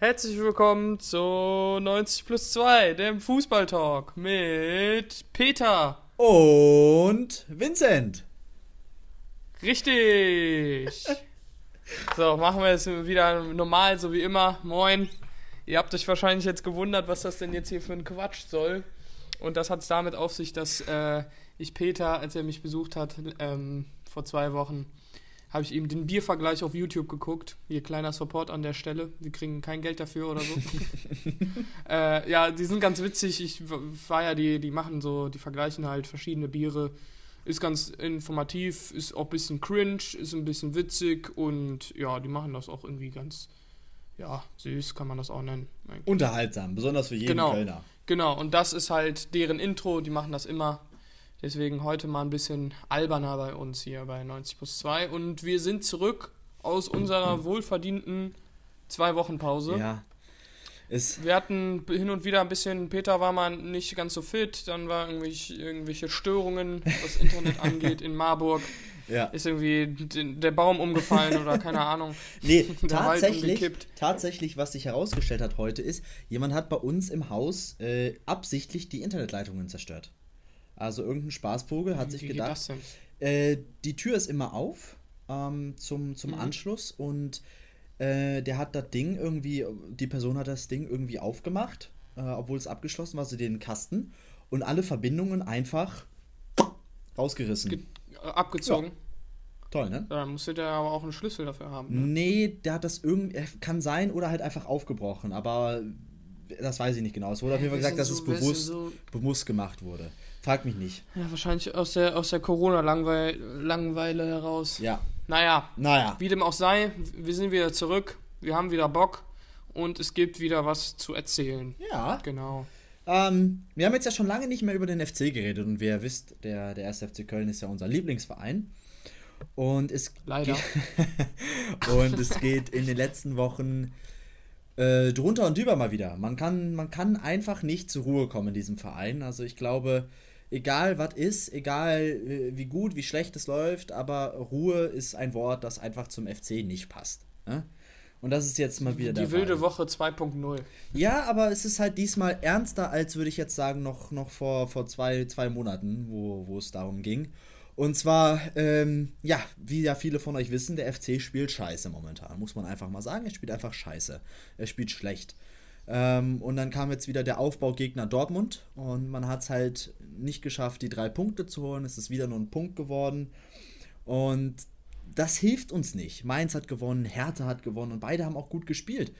Herzlich willkommen zu 90 plus 2, dem Fußballtalk mit Peter. Und Vincent. Richtig. so, machen wir es wieder normal, so wie immer. Moin. Ihr habt euch wahrscheinlich jetzt gewundert, was das denn jetzt hier für ein Quatsch soll. Und das hat es damit auf sich, dass äh, ich Peter, als er mich besucht hat, ähm, vor zwei Wochen, habe ich ihm den Biervergleich auf YouTube geguckt. Hier kleiner Support an der Stelle. Wir kriegen kein Geld dafür oder so. äh, ja, die sind ganz witzig. Ich war ja, die, die machen so, die vergleichen halt verschiedene Biere. Ist ganz informativ, ist auch ein bisschen cringe, ist ein bisschen witzig und ja, die machen das auch irgendwie ganz, ja, süß kann man das auch nennen. Eigentlich. Unterhaltsam, besonders für jeden genau, Kölner. Genau, und das ist halt deren Intro, die machen das immer Deswegen heute mal ein bisschen alberner bei uns hier bei 90 plus 2. Und wir sind zurück aus unserer wohlverdienten zwei Wochen Pause. Ja. Es wir hatten hin und wieder ein bisschen, Peter war mal nicht ganz so fit, dann war irgendwelche, irgendwelche Störungen, was Internet angeht in Marburg. Ja. Ist irgendwie der Baum umgefallen oder keine Ahnung. Nee, tatsächlich, tatsächlich, was sich herausgestellt hat heute, ist, jemand hat bei uns im Haus äh, absichtlich die Internetleitungen zerstört. Also irgendein Spaßvogel hat sich Wie gedacht, äh, die Tür ist immer auf ähm, zum, zum mhm. Anschluss und äh, der hat das Ding irgendwie, die Person hat das Ding irgendwie aufgemacht, äh, obwohl es abgeschlossen war, so den Kasten und alle Verbindungen einfach rausgerissen. Ge äh, abgezogen. Ja. Toll, ne? Da musste der aber auch einen Schlüssel dafür haben. Ne? Nee, der hat das irgendwie, kann sein oder halt einfach aufgebrochen, aber das weiß ich nicht genau. Es wurde auf jeden Fall gesagt, dass so, es bewusst, so bewusst gemacht wurde. Frag mich nicht. Ja, wahrscheinlich aus der, aus der Corona-Langeweile heraus. Ja. Naja. Naja. Wie dem auch sei, wir sind wieder zurück. Wir haben wieder Bock. Und es gibt wieder was zu erzählen. Ja. Genau. Ähm, wir haben jetzt ja schon lange nicht mehr über den FC geredet. Und wie ihr wisst, der, der 1. FC Köln ist ja unser Lieblingsverein. Und es Leider. und es geht in den letzten Wochen äh, drunter und drüber mal wieder. Man kann, man kann einfach nicht zur Ruhe kommen in diesem Verein. Also ich glaube, egal was ist, egal äh, wie gut, wie schlecht es läuft, aber Ruhe ist ein Wort, das einfach zum FC nicht passt. Ne? Und das ist jetzt mal wieder Die wilde Woche 2.0. Ja, aber es ist halt diesmal ernster, als würde ich jetzt sagen, noch, noch vor, vor zwei, zwei Monaten, wo, wo es darum ging. Und zwar, ähm, ja, wie ja viele von euch wissen, der FC spielt scheiße momentan, muss man einfach mal sagen. Er spielt einfach scheiße. Er spielt schlecht. Ähm, und dann kam jetzt wieder der Aufbaugegner Dortmund und man hat es halt nicht geschafft, die drei Punkte zu holen. Es ist wieder nur ein Punkt geworden. Und das hilft uns nicht. Mainz hat gewonnen, Hertha hat gewonnen und beide haben auch gut gespielt.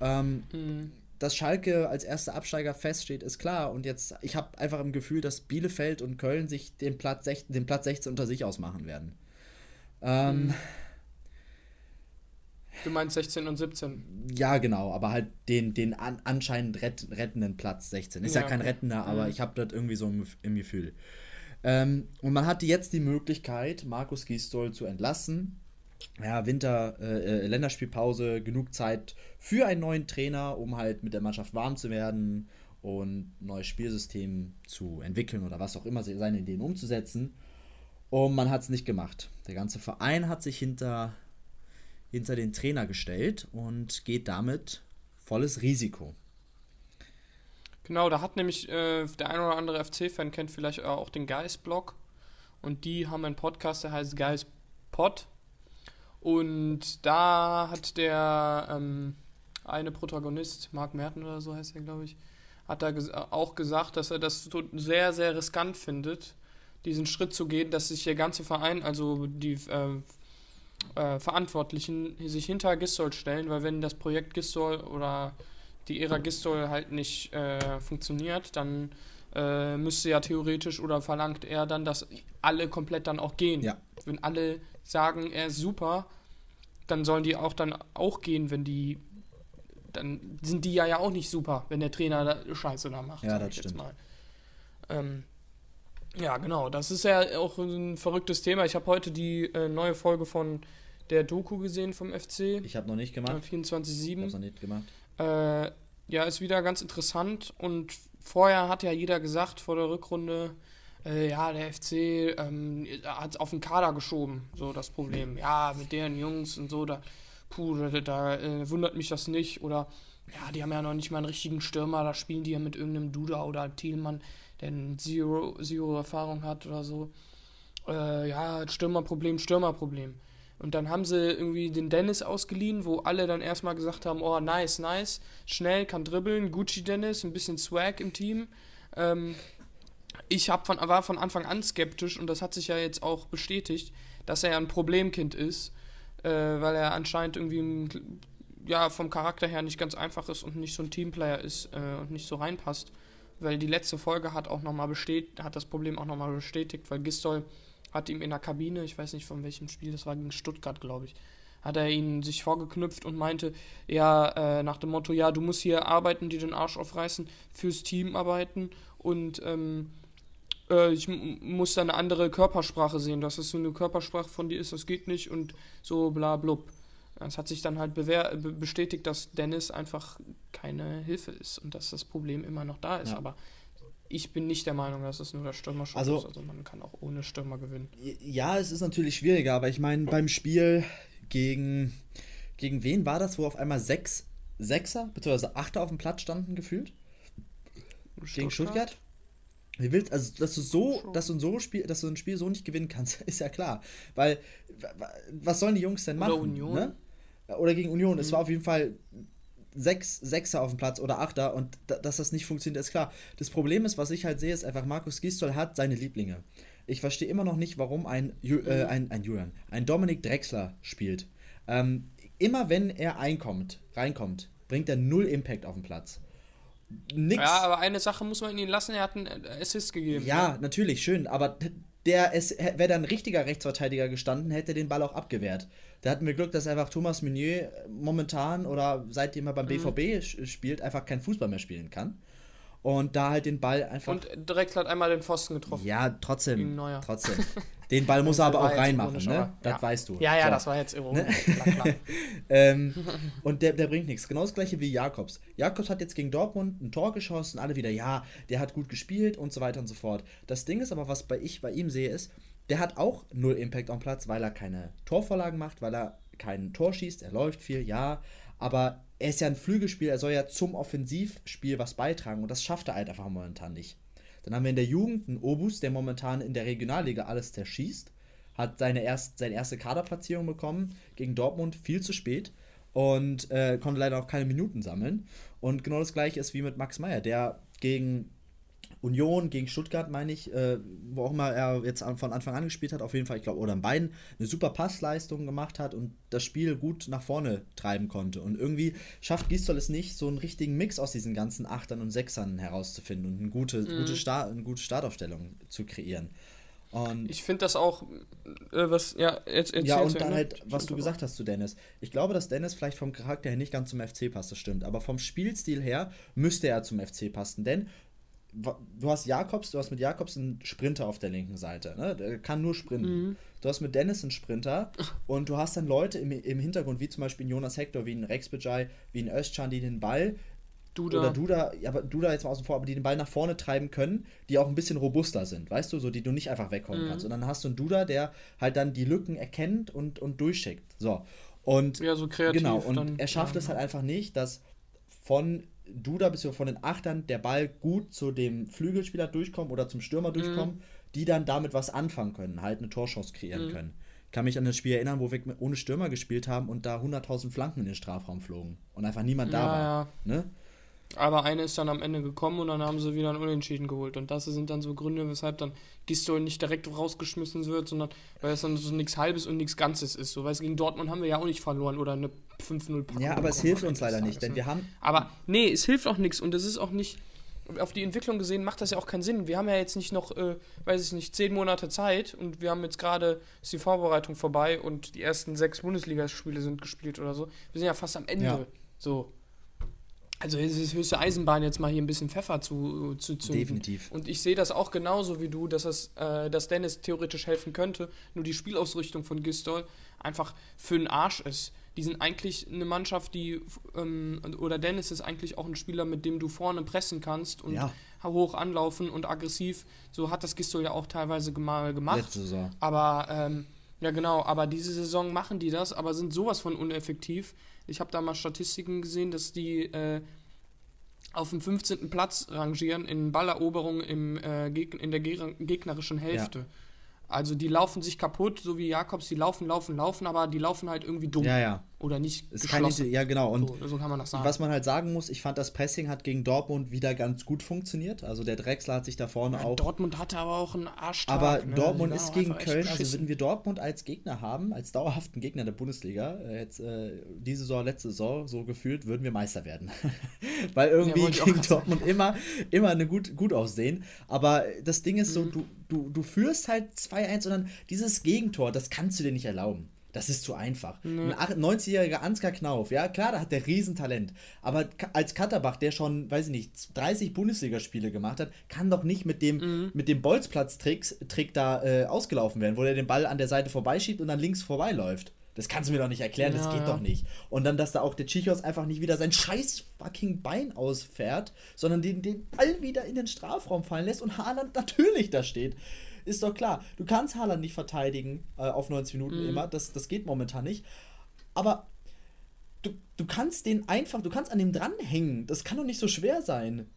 Ähm, mhm. Dass Schalke als erster Absteiger feststeht, ist klar. Und jetzt, ich habe einfach im Gefühl, dass Bielefeld und Köln sich den Platz, 16, den Platz 16 unter sich ausmachen werden. Ähm, mhm. Du meinst 16 und 17? Ja, genau, aber halt den, den an, anscheinend rett, rettenden Platz 16. Ist ja, ja kein rettender, aber mhm. ich habe das irgendwie so im, im Gefühl. Ähm, und man hatte jetzt die Möglichkeit, Markus Gisdol zu entlassen. Ja, Winter, äh, äh, Länderspielpause, genug Zeit für einen neuen Trainer, um halt mit der Mannschaft warm zu werden und ein neues Spielsystem zu entwickeln oder was auch immer seine Ideen umzusetzen. Und man hat es nicht gemacht. Der ganze Verein hat sich hinter hinter den Trainer gestellt und geht damit volles Risiko. Genau, da hat nämlich äh, der ein oder andere FC-Fan kennt vielleicht auch den Geist-Blog und die haben einen Podcast, der heißt Geist Pod und da hat der ähm, eine Protagonist, Marc Merten oder so heißt er, glaube ich, hat da ges auch gesagt, dass er das sehr, sehr riskant findet, diesen Schritt zu gehen, dass sich der ganze Verein, also die äh, äh, Verantwortlichen sich hinter Gistol stellen, weil wenn das Projekt Gistol oder die Ära Gistol halt nicht äh, funktioniert, dann äh, müsste ja theoretisch oder verlangt er dann, dass alle komplett dann auch gehen. Ja. Wenn alle sagen, er ist super, dann sollen die auch dann auch gehen, wenn die dann sind die ja ja auch nicht super, wenn der Trainer da Scheiße da macht. Ja, das stimmt. Ähm, ja, genau. Das ist ja auch ein verrücktes Thema. Ich habe heute die äh, neue Folge von der Doku gesehen vom FC. Ich habe noch nicht gemacht. 24-7. Ich habe noch nicht gemacht. Äh, ja, ist wieder ganz interessant. Und vorher hat ja jeder gesagt, vor der Rückrunde, äh, ja, der FC ähm, hat es auf den Kader geschoben, so das Problem. Ja, mit deren Jungs und so, da, puh, da, da äh, wundert mich das nicht. Oder Ja, die haben ja noch nicht mal einen richtigen Stürmer, da spielen die ja mit irgendeinem Duda oder Thielmann, der Zero, Zero Erfahrung hat oder so. Äh, ja, Stürmerproblem, Stürmerproblem. Und dann haben sie irgendwie den Dennis ausgeliehen, wo alle dann erstmal gesagt haben, oh, nice, nice, schnell, kann dribbeln, Gucci Dennis, ein bisschen Swag im Team. Ähm, ich hab von, war von Anfang an skeptisch und das hat sich ja jetzt auch bestätigt, dass er ein Problemkind ist, äh, weil er anscheinend irgendwie ja, vom Charakter her nicht ganz einfach ist und nicht so ein Teamplayer ist äh, und nicht so reinpasst. Weil die letzte Folge hat auch nochmal bestätigt, hat das Problem auch nochmal bestätigt, weil Gistol hat ihm in der Kabine, ich weiß nicht von welchem Spiel, das war gegen Stuttgart, glaube ich, hat er ihn sich vorgeknüpft und meinte, ja, äh, nach dem Motto, ja, du musst hier arbeiten, die den Arsch aufreißen, fürs Team arbeiten und ähm, äh, ich muss da eine andere Körpersprache sehen, dass es so eine Körpersprache von dir ist, das geht nicht und so bla blub. Es hat sich dann halt bestätigt, dass Dennis einfach keine Hilfe ist und dass das Problem immer noch da ist. Ja. Aber ich bin nicht der Meinung, dass es nur der Stürmer schon also, ist. Also man kann auch ohne Stürmer gewinnen. Ja, es ist natürlich schwieriger, aber ich meine, beim Spiel gegen, gegen wen war das, wo auf einmal sechs Sechser bzw. Achter auf dem Platz standen gefühlt? Stuttgart? Gegen Stuttgart? Wie willst, also, dass du so, dass du, so Spiel, dass du ein Spiel so nicht gewinnen kannst, ist ja klar. Weil, was sollen die Jungs denn machen? Oder Union. Ne? Oder gegen Union. Mhm. Es war auf jeden Fall sechs Sechser auf dem Platz oder Achter und da, dass das nicht funktioniert, ist klar. Das Problem ist, was ich halt sehe, ist einfach, Markus Gistol hat seine Lieblinge. Ich verstehe immer noch nicht, warum ein, äh, mhm. ein, ein Julian, ein Dominik Drexler spielt. Ähm, immer wenn er einkommt, reinkommt, bringt er null Impact auf den Platz. Nix. Ja, aber eine Sache muss man ihn lassen, er hat einen Assist gegeben. Ja, ne? natürlich, schön, aber der wäre dann ein richtiger Rechtsverteidiger gestanden, hätte den Ball auch abgewehrt. Da hatten wir Glück, dass einfach Thomas Meunier momentan oder seitdem er beim BVB mhm. spielt, einfach kein Fußball mehr spielen kann. Und da halt den Ball einfach. Und direkt hat einmal den Pfosten getroffen. Ja, trotzdem. Trotzdem. Den Ball muss er aber auch reinmachen, ne? Das ja. weißt du. Ja, ja, so. das war jetzt ironisch. Ne? Ähm, und der, der bringt nichts. Genau das gleiche wie Jakobs. Jakobs hat jetzt gegen Dortmund ein Tor geschossen, alle wieder, ja, der hat gut gespielt und so weiter und so fort. Das Ding ist aber, was bei ich bei ihm sehe, ist, der hat auch null Impact am Platz, weil er keine Torvorlagen macht, weil er kein Tor schießt, er läuft viel, ja, aber er ist ja ein Flügelspieler, er soll ja zum Offensivspiel was beitragen. Und das schafft er halt einfach momentan nicht. Dann haben wir in der Jugend einen Obus, der momentan in der Regionalliga alles zerschießt, hat seine, erst, seine erste Kaderplatzierung bekommen gegen Dortmund viel zu spät und äh, konnte leider auch keine Minuten sammeln. Und genau das gleiche ist wie mit Max Meyer, der gegen Union gegen Stuttgart, meine ich, äh, wo auch immer er jetzt von Anfang an gespielt hat, auf jeden Fall, ich glaube, oder in beiden, eine super Passleistung gemacht hat und das Spiel gut nach vorne treiben konnte. Und irgendwie schafft Gistol es nicht, so einen richtigen Mix aus diesen ganzen Achtern und Sechsern herauszufinden und eine gute, mhm. gute, Start, eine gute Startaufstellung zu kreieren. Und ich finde das auch, äh, was, ja, jetzt Ja, und dann halt, was du gesagt hast zu Dennis. Ich glaube, dass Dennis vielleicht vom Charakter her nicht ganz zum FC passt, das stimmt. Aber vom Spielstil her müsste er zum FC passen. Denn du hast Jakobs, du hast mit Jakobs einen Sprinter auf der linken Seite, ne? Der kann nur sprinten. Mhm. Du hast mit Dennis einen Sprinter und du hast dann Leute im, im Hintergrund, wie zum Beispiel Jonas Hector, wie ein Rex Bejai, wie ein Özcan, die den Ball Duda. oder Duda, ja, aber Duda jetzt mal außen vor, aber die den Ball nach vorne treiben können, die auch ein bisschen robuster sind, weißt du, so die du nicht einfach wegkommen mhm. kannst. Und dann hast du einen Duda, der halt dann die Lücken erkennt und, und durchschickt. So. Und ja, so kreativ. Genau, und dann, er schafft ja, es halt einfach nicht, dass von Duda bzw. von den Achtern der Ball gut zu dem Flügelspieler durchkommt oder zum Stürmer mhm. durchkommt, die dann damit was anfangen können, halt eine Torchance kreieren mhm. können. Ich kann mich an das Spiel erinnern, wo wir ohne Stürmer gespielt haben und da 100.000 Flanken in den Strafraum flogen und einfach niemand da ja, war. Ja. Ne? Aber eine ist dann am Ende gekommen und dann haben sie wieder ein Unentschieden geholt. Und das sind dann so Gründe, weshalb dann Gistol nicht direkt rausgeschmissen wird, sondern weil es dann so nichts Halbes und nichts Ganzes ist. So, weil es gegen Dortmund haben wir ja auch nicht verloren oder eine 5-0 Ja, aber es hilft uns leider nicht, denn wir haben. Aber nee, es hilft auch nichts und es ist auch nicht. Auf die Entwicklung gesehen macht das ja auch keinen Sinn. Wir haben ja jetzt nicht noch, äh, weiß ich nicht, zehn Monate Zeit und wir haben jetzt gerade, ist die Vorbereitung vorbei und die ersten sechs Bundesligaspiele sind gespielt oder so. Wir sind ja fast am Ende. Ja. So. Also es ist höchste Eisenbahn, jetzt mal hier ein bisschen Pfeffer zu, zu zünden. Definitiv. Und ich sehe das auch genauso wie du, dass, es, äh, dass Dennis theoretisch helfen könnte, nur die Spielausrichtung von Gistol einfach für den Arsch ist. Die sind eigentlich eine Mannschaft, die, ähm, oder Dennis ist eigentlich auch ein Spieler, mit dem du vorne pressen kannst und ja. hoch anlaufen und aggressiv. So hat das Gistol ja auch teilweise mal gemacht. Letzte Saison. Aber ähm, Ja, genau, aber diese Saison machen die das, aber sind sowas von uneffektiv. Ich habe da mal Statistiken gesehen, dass die äh, auf dem 15. Platz rangieren in Balleroberung im, äh, in der gegnerischen Hälfte. Ja. Also die laufen sich kaputt, so wie Jakobs, die laufen, laufen, laufen, aber die laufen halt irgendwie dumm. Ja, ja. Oder nicht ist geschlossen. ja, genau. Und so, so, kann man das sagen. Was man halt sagen muss, ich fand, das Pressing hat gegen Dortmund wieder ganz gut funktioniert. Also der Drexler hat sich da vorne ja, auch... Dortmund hatte aber auch einen Arschtag. Aber ne? Dortmund ist gegen Köln, also wenn wir Dortmund als Gegner haben, als dauerhaften Gegner der Bundesliga, äh, jetzt äh, diese Saison, letzte Saison, so gefühlt, würden wir Meister werden. Weil irgendwie ja, gegen Dortmund immer, immer eine gut, gut aussehen. Aber das Ding ist mhm. so, du, du, du führst halt 2-1 und dann dieses Gegentor, das kannst du dir nicht erlauben. Das ist zu einfach. Mhm. Ein 90-jähriger Ansgar Knauf, ja klar, da hat der Riesentalent. Aber als Katterbach, der schon, weiß ich nicht, 30 Bundesligaspiele gemacht hat, kann doch nicht mit dem, mhm. mit dem Bolzplatz-Trick da äh, ausgelaufen werden, wo er den Ball an der Seite vorbeischiebt und dann links vorbeiläuft. Das kannst du mir doch nicht erklären, ja. das geht doch nicht. Und dann, dass da auch der Chichos einfach nicht wieder sein scheiß fucking Bein ausfährt, sondern den, den Ball wieder in den Strafraum fallen lässt und Haaland natürlich da steht. Ist doch klar. Du kannst Haaland nicht verteidigen äh, auf 90 Minuten mhm. immer. Das, das geht momentan nicht. Aber du, du kannst den einfach, du kannst an dem dranhängen. Das kann doch nicht so schwer sein.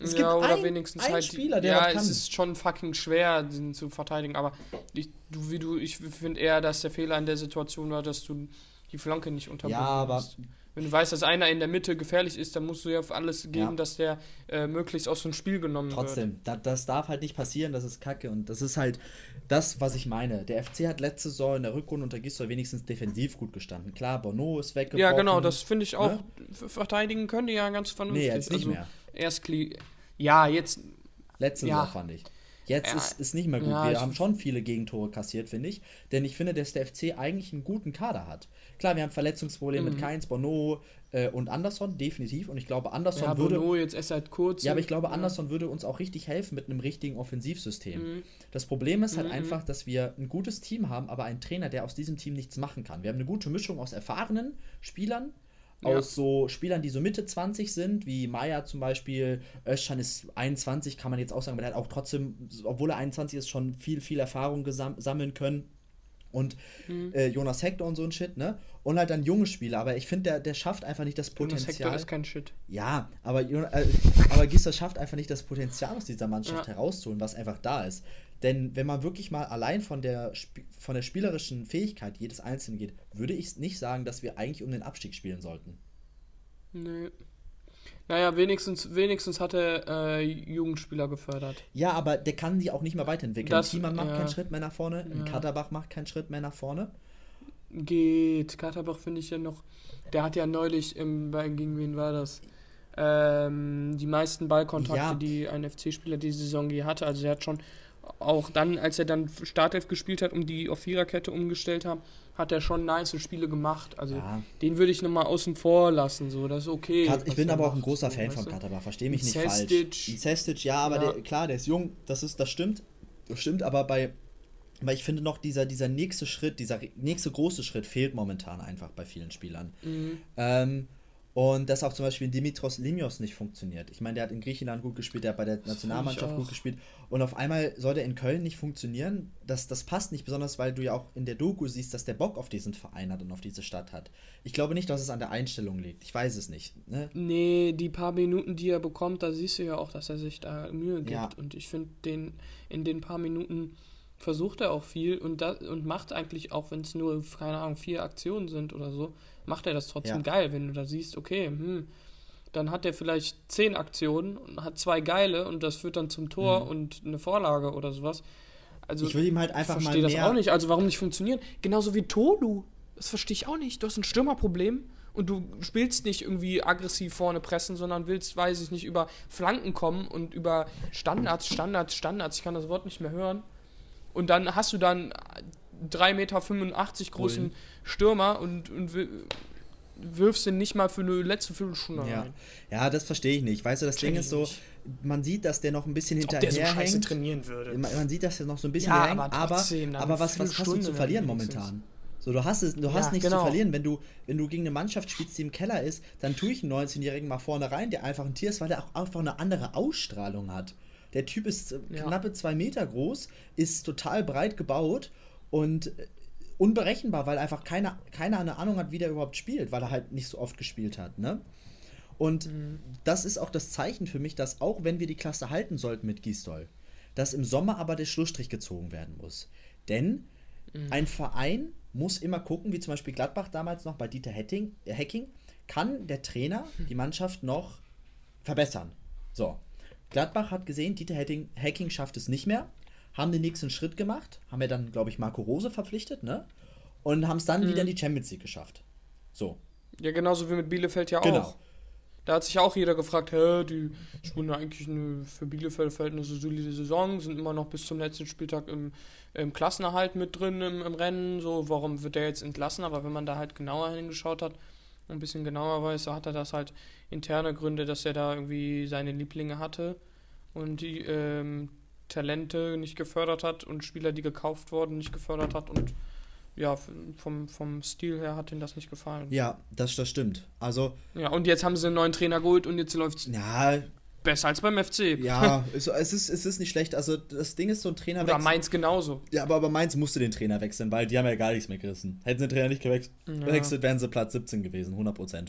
Es ja, gibt oder ein, wenigstens einen halt, Spieler, der Ja, es ist schon fucking schwer, den zu verteidigen, aber ich, du, wie du, ich finde eher, dass der Fehler in der Situation war, dass du die Flanke nicht unterbunden Ja, aber hast wenn du weißt, dass einer in der Mitte gefährlich ist, dann musst du ja auf alles geben, ja. dass der äh, möglichst aus dem Spiel genommen Trotzdem, wird. Trotzdem, das darf halt nicht passieren, das ist kacke und das ist halt das, was ich meine. Der FC hat letzte Saison in der Rückrunde unter Gisdol wenigstens defensiv gut gestanden. Klar, Bono ist weggebrochen. Ja, genau, das finde ich auch. Ne? Verteidigen können die ja ganz vernünftig. Nee, jetzt nicht also, mehr. Erst, ja, jetzt. Letzte ja. Saison fand ich. Jetzt ja, ist es nicht mehr gut. Ja, wir haben schon viele Gegentore kassiert, finde ich. Denn ich finde, dass der FC eigentlich einen guten Kader hat. Klar, wir haben Verletzungsprobleme mhm. mit Keins, Bono äh, und Anderson, definitiv. Und ich glaube, Anderson ja, würde. Bono jetzt erst seit kurz. Ja, aber ich glaube, Anderson würde uns auch richtig helfen mit einem richtigen Offensivsystem. Mhm. Das Problem ist halt mhm. einfach, dass wir ein gutes Team haben, aber einen Trainer, der aus diesem Team nichts machen kann. Wir haben eine gute Mischung aus erfahrenen Spielern ja. aus so Spielern, die so Mitte 20 sind, wie Maya zum Beispiel. Özcan ist 21, kann man jetzt auch sagen, aber er hat auch trotzdem, obwohl er 21 ist, schon viel, viel Erfahrung sammeln können. Und mhm. äh, Jonas Hector und so ein Shit, ne? Und halt dann junge Spieler, aber ich finde, der, der schafft einfach nicht das Potenzial. Jonas Hector ist kein Shit. Ja, aber, äh, aber Gisser schafft einfach nicht das Potenzial aus dieser Mannschaft ja. herauszuholen, was einfach da ist. Denn wenn man wirklich mal allein von der, von der spielerischen Fähigkeit jedes Einzelnen geht, würde ich nicht sagen, dass wir eigentlich um den Abstieg spielen sollten. Nee. Naja, wenigstens, wenigstens hat er äh, Jugendspieler gefördert. Ja, aber der kann die auch nicht mehr weiterentwickeln. Das, Thiemann macht ja. keinen Schritt mehr nach vorne, ja. Katterbach macht keinen Schritt mehr nach vorne. Geht. Katterbach finde ich ja noch. Der hat ja neulich im, gegen wen war das? Ähm, die meisten Ballkontakte, ja. die ein FC-Spieler diese Saison je hatte. Also er hat schon auch dann, als er dann Startelf gespielt hat und die auf Viererkette umgestellt haben, hat er schon nice Spiele gemacht. Also ja. den würde ich nochmal außen vor lassen, so, das ist okay. Kat ich bin aber auch ein großer Fan von Kataba, verstehe mich nicht Cestic. falsch. Cestic, ja, aber ja. Der, klar, der ist jung, das ist, das stimmt. Das stimmt, aber bei, weil ich finde noch, dieser, dieser nächste Schritt, dieser nächste große Schritt fehlt momentan einfach bei vielen Spielern. Mhm. Ähm, und dass auch zum Beispiel Dimitros Limios nicht funktioniert. Ich meine, der hat in Griechenland gut gespielt, der hat bei der Nationalmannschaft gut gespielt. Und auf einmal soll der in Köln nicht funktionieren. Das, das passt nicht, besonders weil du ja auch in der Doku siehst, dass der Bock auf diesen Verein hat und auf diese Stadt hat. Ich glaube nicht, dass es an der Einstellung liegt. Ich weiß es nicht. Ne? Nee, die paar Minuten, die er bekommt, da siehst du ja auch, dass er sich da Mühe gibt. Ja. Und ich finde, den in den paar Minuten versucht er auch viel und, das, und macht eigentlich auch, wenn es nur, keine Ahnung, vier Aktionen sind oder so, macht er das trotzdem ja. geil, wenn du da siehst, okay, hm, dann hat er vielleicht zehn Aktionen und hat zwei geile und das führt dann zum Tor mhm. und eine Vorlage oder sowas. Also, ich will ihm halt einfach ich verstehe das auch nicht. Also warum nicht funktionieren? Genauso wie Tolu. Das verstehe ich auch nicht. Du hast ein Stürmerproblem und du spielst nicht irgendwie aggressiv vorne pressen, sondern willst, weiß ich nicht, über Flanken kommen und über Standards, Standards, Standards. Ich kann das Wort nicht mehr hören. Und dann hast du dann 3,85 Meter großen Bullen. Stürmer und, und wirfst ihn nicht mal für eine letzte Viertelstunde ja. rein. Ja, das verstehe ich nicht. Weißt du, das Ding ist so, man sieht, dass der noch ein bisschen hinterher der so hängt. trainieren würde. Man sieht, dass er noch so ein bisschen ja, hängt, aber, trotzdem, aber, aber was, was hast du zu verlieren momentan? So, du hast, es, du hast ja, nichts genau. zu verlieren. Wenn du, wenn du gegen eine Mannschaft spielst, die im Keller ist, dann tue ich einen 19-Jährigen mal vorne rein, der einfach ein Tier ist, weil der auch einfach eine andere Ausstrahlung hat. Der Typ ist ja. knappe zwei Meter groß, ist total breit gebaut und äh, unberechenbar, weil einfach keiner, keiner eine Ahnung hat, wie der überhaupt spielt, weil er halt nicht so oft gespielt hat, ne? Und mhm. das ist auch das Zeichen für mich, dass auch wenn wir die Klasse halten sollten mit Gisdol, dass im Sommer aber der Schlussstrich gezogen werden muss. Denn mhm. ein Verein muss immer gucken, wie zum Beispiel Gladbach damals noch bei Dieter Hetting, äh, Hacking, kann der Trainer die Mannschaft noch verbessern. So. Gladbach hat gesehen, Dieter Hacking, Hacking schafft es nicht mehr, haben den nächsten Schritt gemacht, haben ja dann, glaube ich, Marco Rose verpflichtet, ne? Und haben es dann mhm. wieder in die Champions League geschafft. So. Ja, genauso wie mit Bielefeld ja genau. auch. Da hat sich auch jeder gefragt, hä, die spielen eigentlich eine für Bielefeld Verhältnisse solide Saison, sind immer noch bis zum letzten Spieltag im, im Klassenerhalt mit drin im, im Rennen, so, warum wird der jetzt entlassen? Aber wenn man da halt genauer hingeschaut hat, ein bisschen genauer weiß, so hat er das halt interne Gründe, dass er da irgendwie seine Lieblinge hatte und die ähm, Talente nicht gefördert hat und Spieler, die gekauft wurden, nicht gefördert hat und ja, vom, vom Stil her hat ihnen das nicht gefallen. Ja, das, das stimmt. Also. Ja, und jetzt haben sie einen neuen Trainer geholt und jetzt läuft es. Besser als beim FC. Ja, es, es, ist, es ist nicht schlecht. Also, das Ding ist so ein Trainer. Oder Mainz genauso. Ja, aber, aber Mainz musste den Trainer wechseln, weil die haben ja gar nichts mehr gerissen. Hätten sie den Trainer nicht gewechselt, ja. wären sie Platz 17 gewesen, 100%.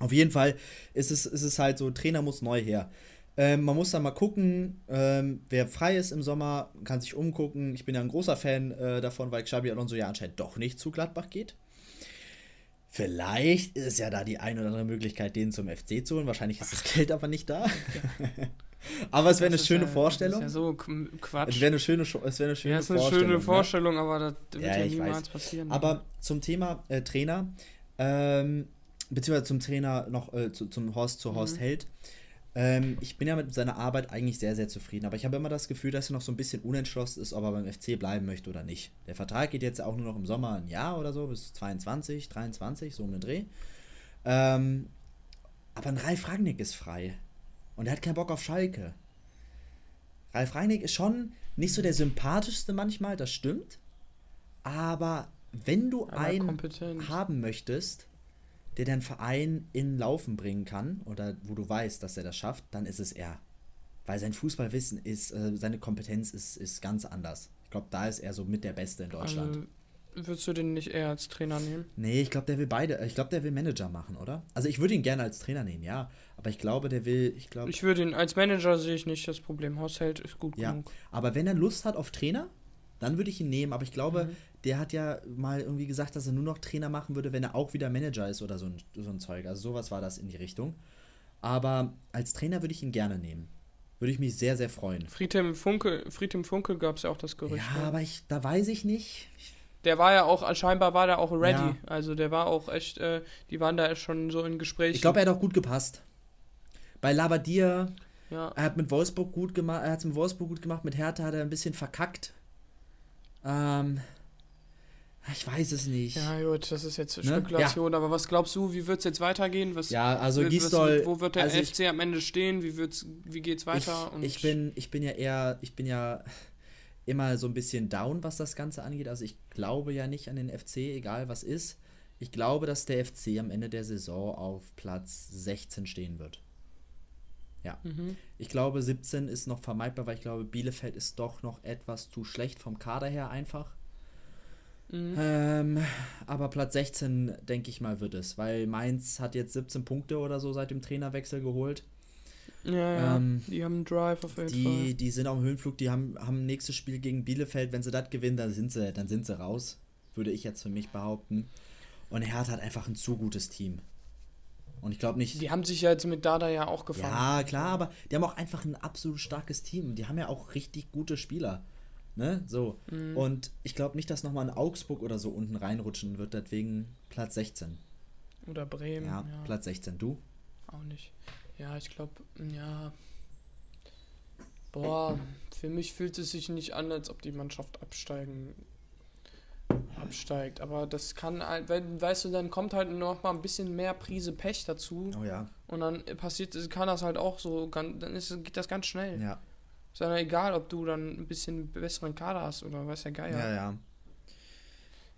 Auf jeden Fall ist es, ist es halt so, Trainer muss neu her. Ähm, man muss dann mal gucken, ähm, wer frei ist im Sommer, kann sich umgucken. Ich bin ja ein großer Fan äh, davon, weil Xabi Alonso ja anscheinend doch nicht zu Gladbach geht. Vielleicht ist ja da die eine oder andere Möglichkeit, den zum FC zu holen. Wahrscheinlich ist das Geld aber nicht da. aber es wäre eine schöne ja, Vorstellung. Das ist ja so Quatsch. Es wäre eine schöne, es wär eine schöne ja, es ist eine Vorstellung. schöne Vorstellung, ne? aber das wird ja, ja niemals weiß. passieren. Aber zum Thema äh, Trainer, ähm, beziehungsweise zum Trainer noch, äh, zu, zum Horst, zu Horst mhm. Held. Ähm, ich bin ja mit seiner Arbeit eigentlich sehr, sehr zufrieden, aber ich habe immer das Gefühl, dass er noch so ein bisschen unentschlossen ist, ob er beim FC bleiben möchte oder nicht. Der Vertrag geht jetzt auch nur noch im Sommer ein Jahr oder so, bis 22, 23, so um den Dreh. Ähm, aber ein Ralf Ragnick ist frei. Und er hat keinen Bock auf Schalke. Ralf Ragnick ist schon nicht so der sympathischste manchmal, das stimmt. Aber wenn du aber einen kompetent. haben möchtest, der deinen Verein in Laufen bringen kann oder wo du weißt, dass er das schafft, dann ist es er. Weil sein Fußballwissen ist, äh, seine Kompetenz ist, ist ganz anders. Ich glaube, da ist er so mit der Beste in Deutschland. Also, würdest du den nicht eher als Trainer nehmen? Nee, ich glaube, der will beide. Ich glaube, der will Manager machen, oder? Also ich würde ihn gerne als Trainer nehmen, ja. Aber ich glaube, der will, ich glaube. Ich würde ihn als Manager sehe ich nicht das Problem. Haushalt ist gut ja. genug. Aber wenn er Lust hat auf Trainer, dann würde ich ihn nehmen. Aber ich glaube, mhm der hat ja mal irgendwie gesagt, dass er nur noch Trainer machen würde, wenn er auch wieder Manager ist oder so ein, so ein Zeug. Also sowas war das in die Richtung. Aber als Trainer würde ich ihn gerne nehmen. Würde ich mich sehr, sehr freuen. Friedhelm Funkel, Friedhelm Funkel gab es ja auch das Gerücht. Ja, ne? aber ich, da weiß ich nicht. Der war ja auch, scheinbar war der auch ready. Ja. Also der war auch echt, äh, die waren da schon so in Gesprächen. Ich glaube, er hat auch gut gepasst. Bei Labadier, ja. er hat mit Wolfsburg gut gemacht, er hat es mit Wolfsburg gut gemacht, mit Hertha hat er ein bisschen verkackt. Ähm, ich weiß es nicht. Ja, gut, das ist jetzt Spekulation, ne? ja. aber was glaubst du, wie wird es jetzt weitergehen? Was, ja, also Gisdol, Wo wird der also FC ich, am Ende stehen? Wie, wird's, wie geht's weiter? Ich, ich, bin, ich bin ja eher, ich bin ja immer so ein bisschen down, was das Ganze angeht. Also ich glaube ja nicht an den FC, egal was ist. Ich glaube, dass der FC am Ende der Saison auf Platz 16 stehen wird. Ja. Mhm. Ich glaube, 17 ist noch vermeidbar, weil ich glaube, Bielefeld ist doch noch etwas zu schlecht vom Kader her einfach. Mhm. Ähm, aber Platz 16, denke ich mal, wird es, weil Mainz hat jetzt 17 Punkte oder so seit dem Trainerwechsel geholt. Ja, ja. Ähm, die haben einen Drive auf jeden die, Fall. Die sind auf dem Höhenflug, die haben, haben nächstes Spiel gegen Bielefeld. Wenn sie das gewinnen, dann sind sie, dann sind sie raus, würde ich jetzt für mich behaupten. Und Hertha hat einfach ein zu gutes Team. Und ich glaube nicht. Die haben sich ja jetzt mit Dada ja auch gefangen. Ja, klar, aber die haben auch einfach ein absolut starkes Team. Die haben ja auch richtig gute Spieler. Ne? So. Mhm. Und ich glaube nicht, dass nochmal ein Augsburg oder so unten reinrutschen wird, deswegen Platz 16. Oder Bremen. Ja, ja. Platz 16. Du? Auch nicht. Ja, ich glaube, ja. Boah, für mich fühlt es sich nicht an, als ob die Mannschaft absteigen absteigt. Aber das kann halt, wenn, weißt du, dann kommt halt noch mal ein bisschen mehr Prise Pech dazu. Oh ja. Und dann passiert, kann das halt auch so, dann ist, geht das ganz schnell. Ja. Ist ja egal, ob du dann ein bisschen besseren Kader hast oder weiß ja geil. Ja, ja.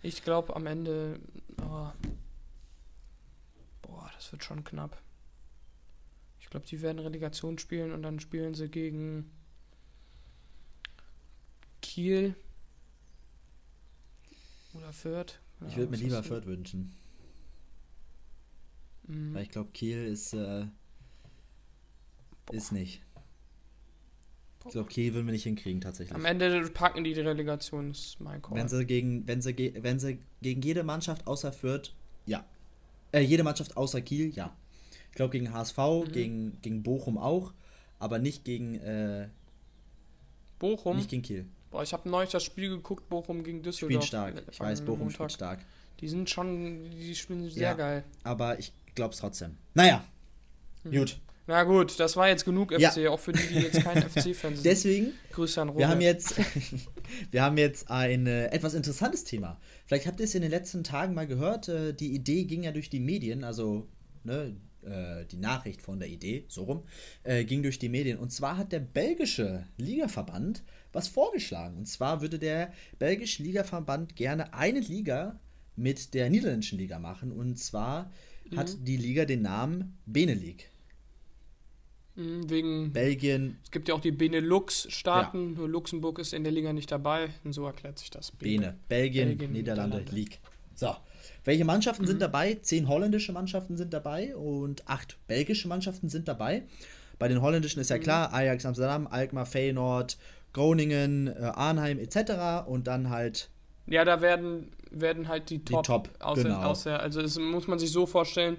Ich glaube am Ende. Oh, boah, das wird schon knapp. Ich glaube, die werden Relegation spielen und dann spielen sie gegen Kiel. Oder Fürth. Ich Ja, würde mir was lieber? Fürth wünschen. Mhm. Weil ich glaube, Kiel ist, äh, ist nicht. Ich glaube, Kiel würden wir nicht hinkriegen tatsächlich. Am Ende packen die die Relegation, ist mein Call. Wenn sie gegen, wenn sie, wenn sie gegen jede Mannschaft außer Fürth, ja. Äh, jede Mannschaft außer Kiel, ja. Ich glaube gegen HSV, Mhm. gegen, gegen Bochum auch, aber nicht gegen, äh, Bochum. nicht gegen Kiel. Boah, ich habe neulich das Spiel geguckt, Bochum gegen Düsseldorf. Spielen stark. Ich weiß, Bochum Montag. spielt stark. Die sind schon, die spielen sehr Ja. geil. Aber ich glaube es trotzdem. Naja, Mhm. gut. Na gut, das war jetzt genug Ja. FC, auch für die, die jetzt kein FC-Fans sind. Deswegen Grüße an Robert. Wir haben jetzt, wir haben jetzt ein äh, etwas interessantes Thema. Vielleicht habt ihr es in den letzten Tagen mal gehört. Äh, die Idee ging ja durch die Medien, also ne, äh, die Nachricht von der Idee, so rum, äh, ging durch die Medien. Und zwar hat der belgische Ligaverband was vorgeschlagen. Und zwar würde der belgische Ligaverband gerne eine Liga mit der niederländischen Liga machen. Und zwar hat die Liga den Namen Benelux. Mhm, Wegen, Belgien, es gibt ja auch die Benelux-Staaten, nur Luxemburg ist in der Liga nicht dabei und so erklärt sich das. Bene. Belgien, Belgien, Niederlande, Niederlande. League. So. Welche Mannschaften sind dabei? Zehn holländische Mannschaften sind dabei und acht belgische Mannschaften sind dabei. Bei den holländischen ist ja klar, Ajax Amsterdam, Alkmaar, Feyenoord, Groningen, äh, Arnheim etc. Und dann halt Ja, da werden, werden halt die Top, Top, aus, der, genau. aus der, also das muss man sich so vorstellen,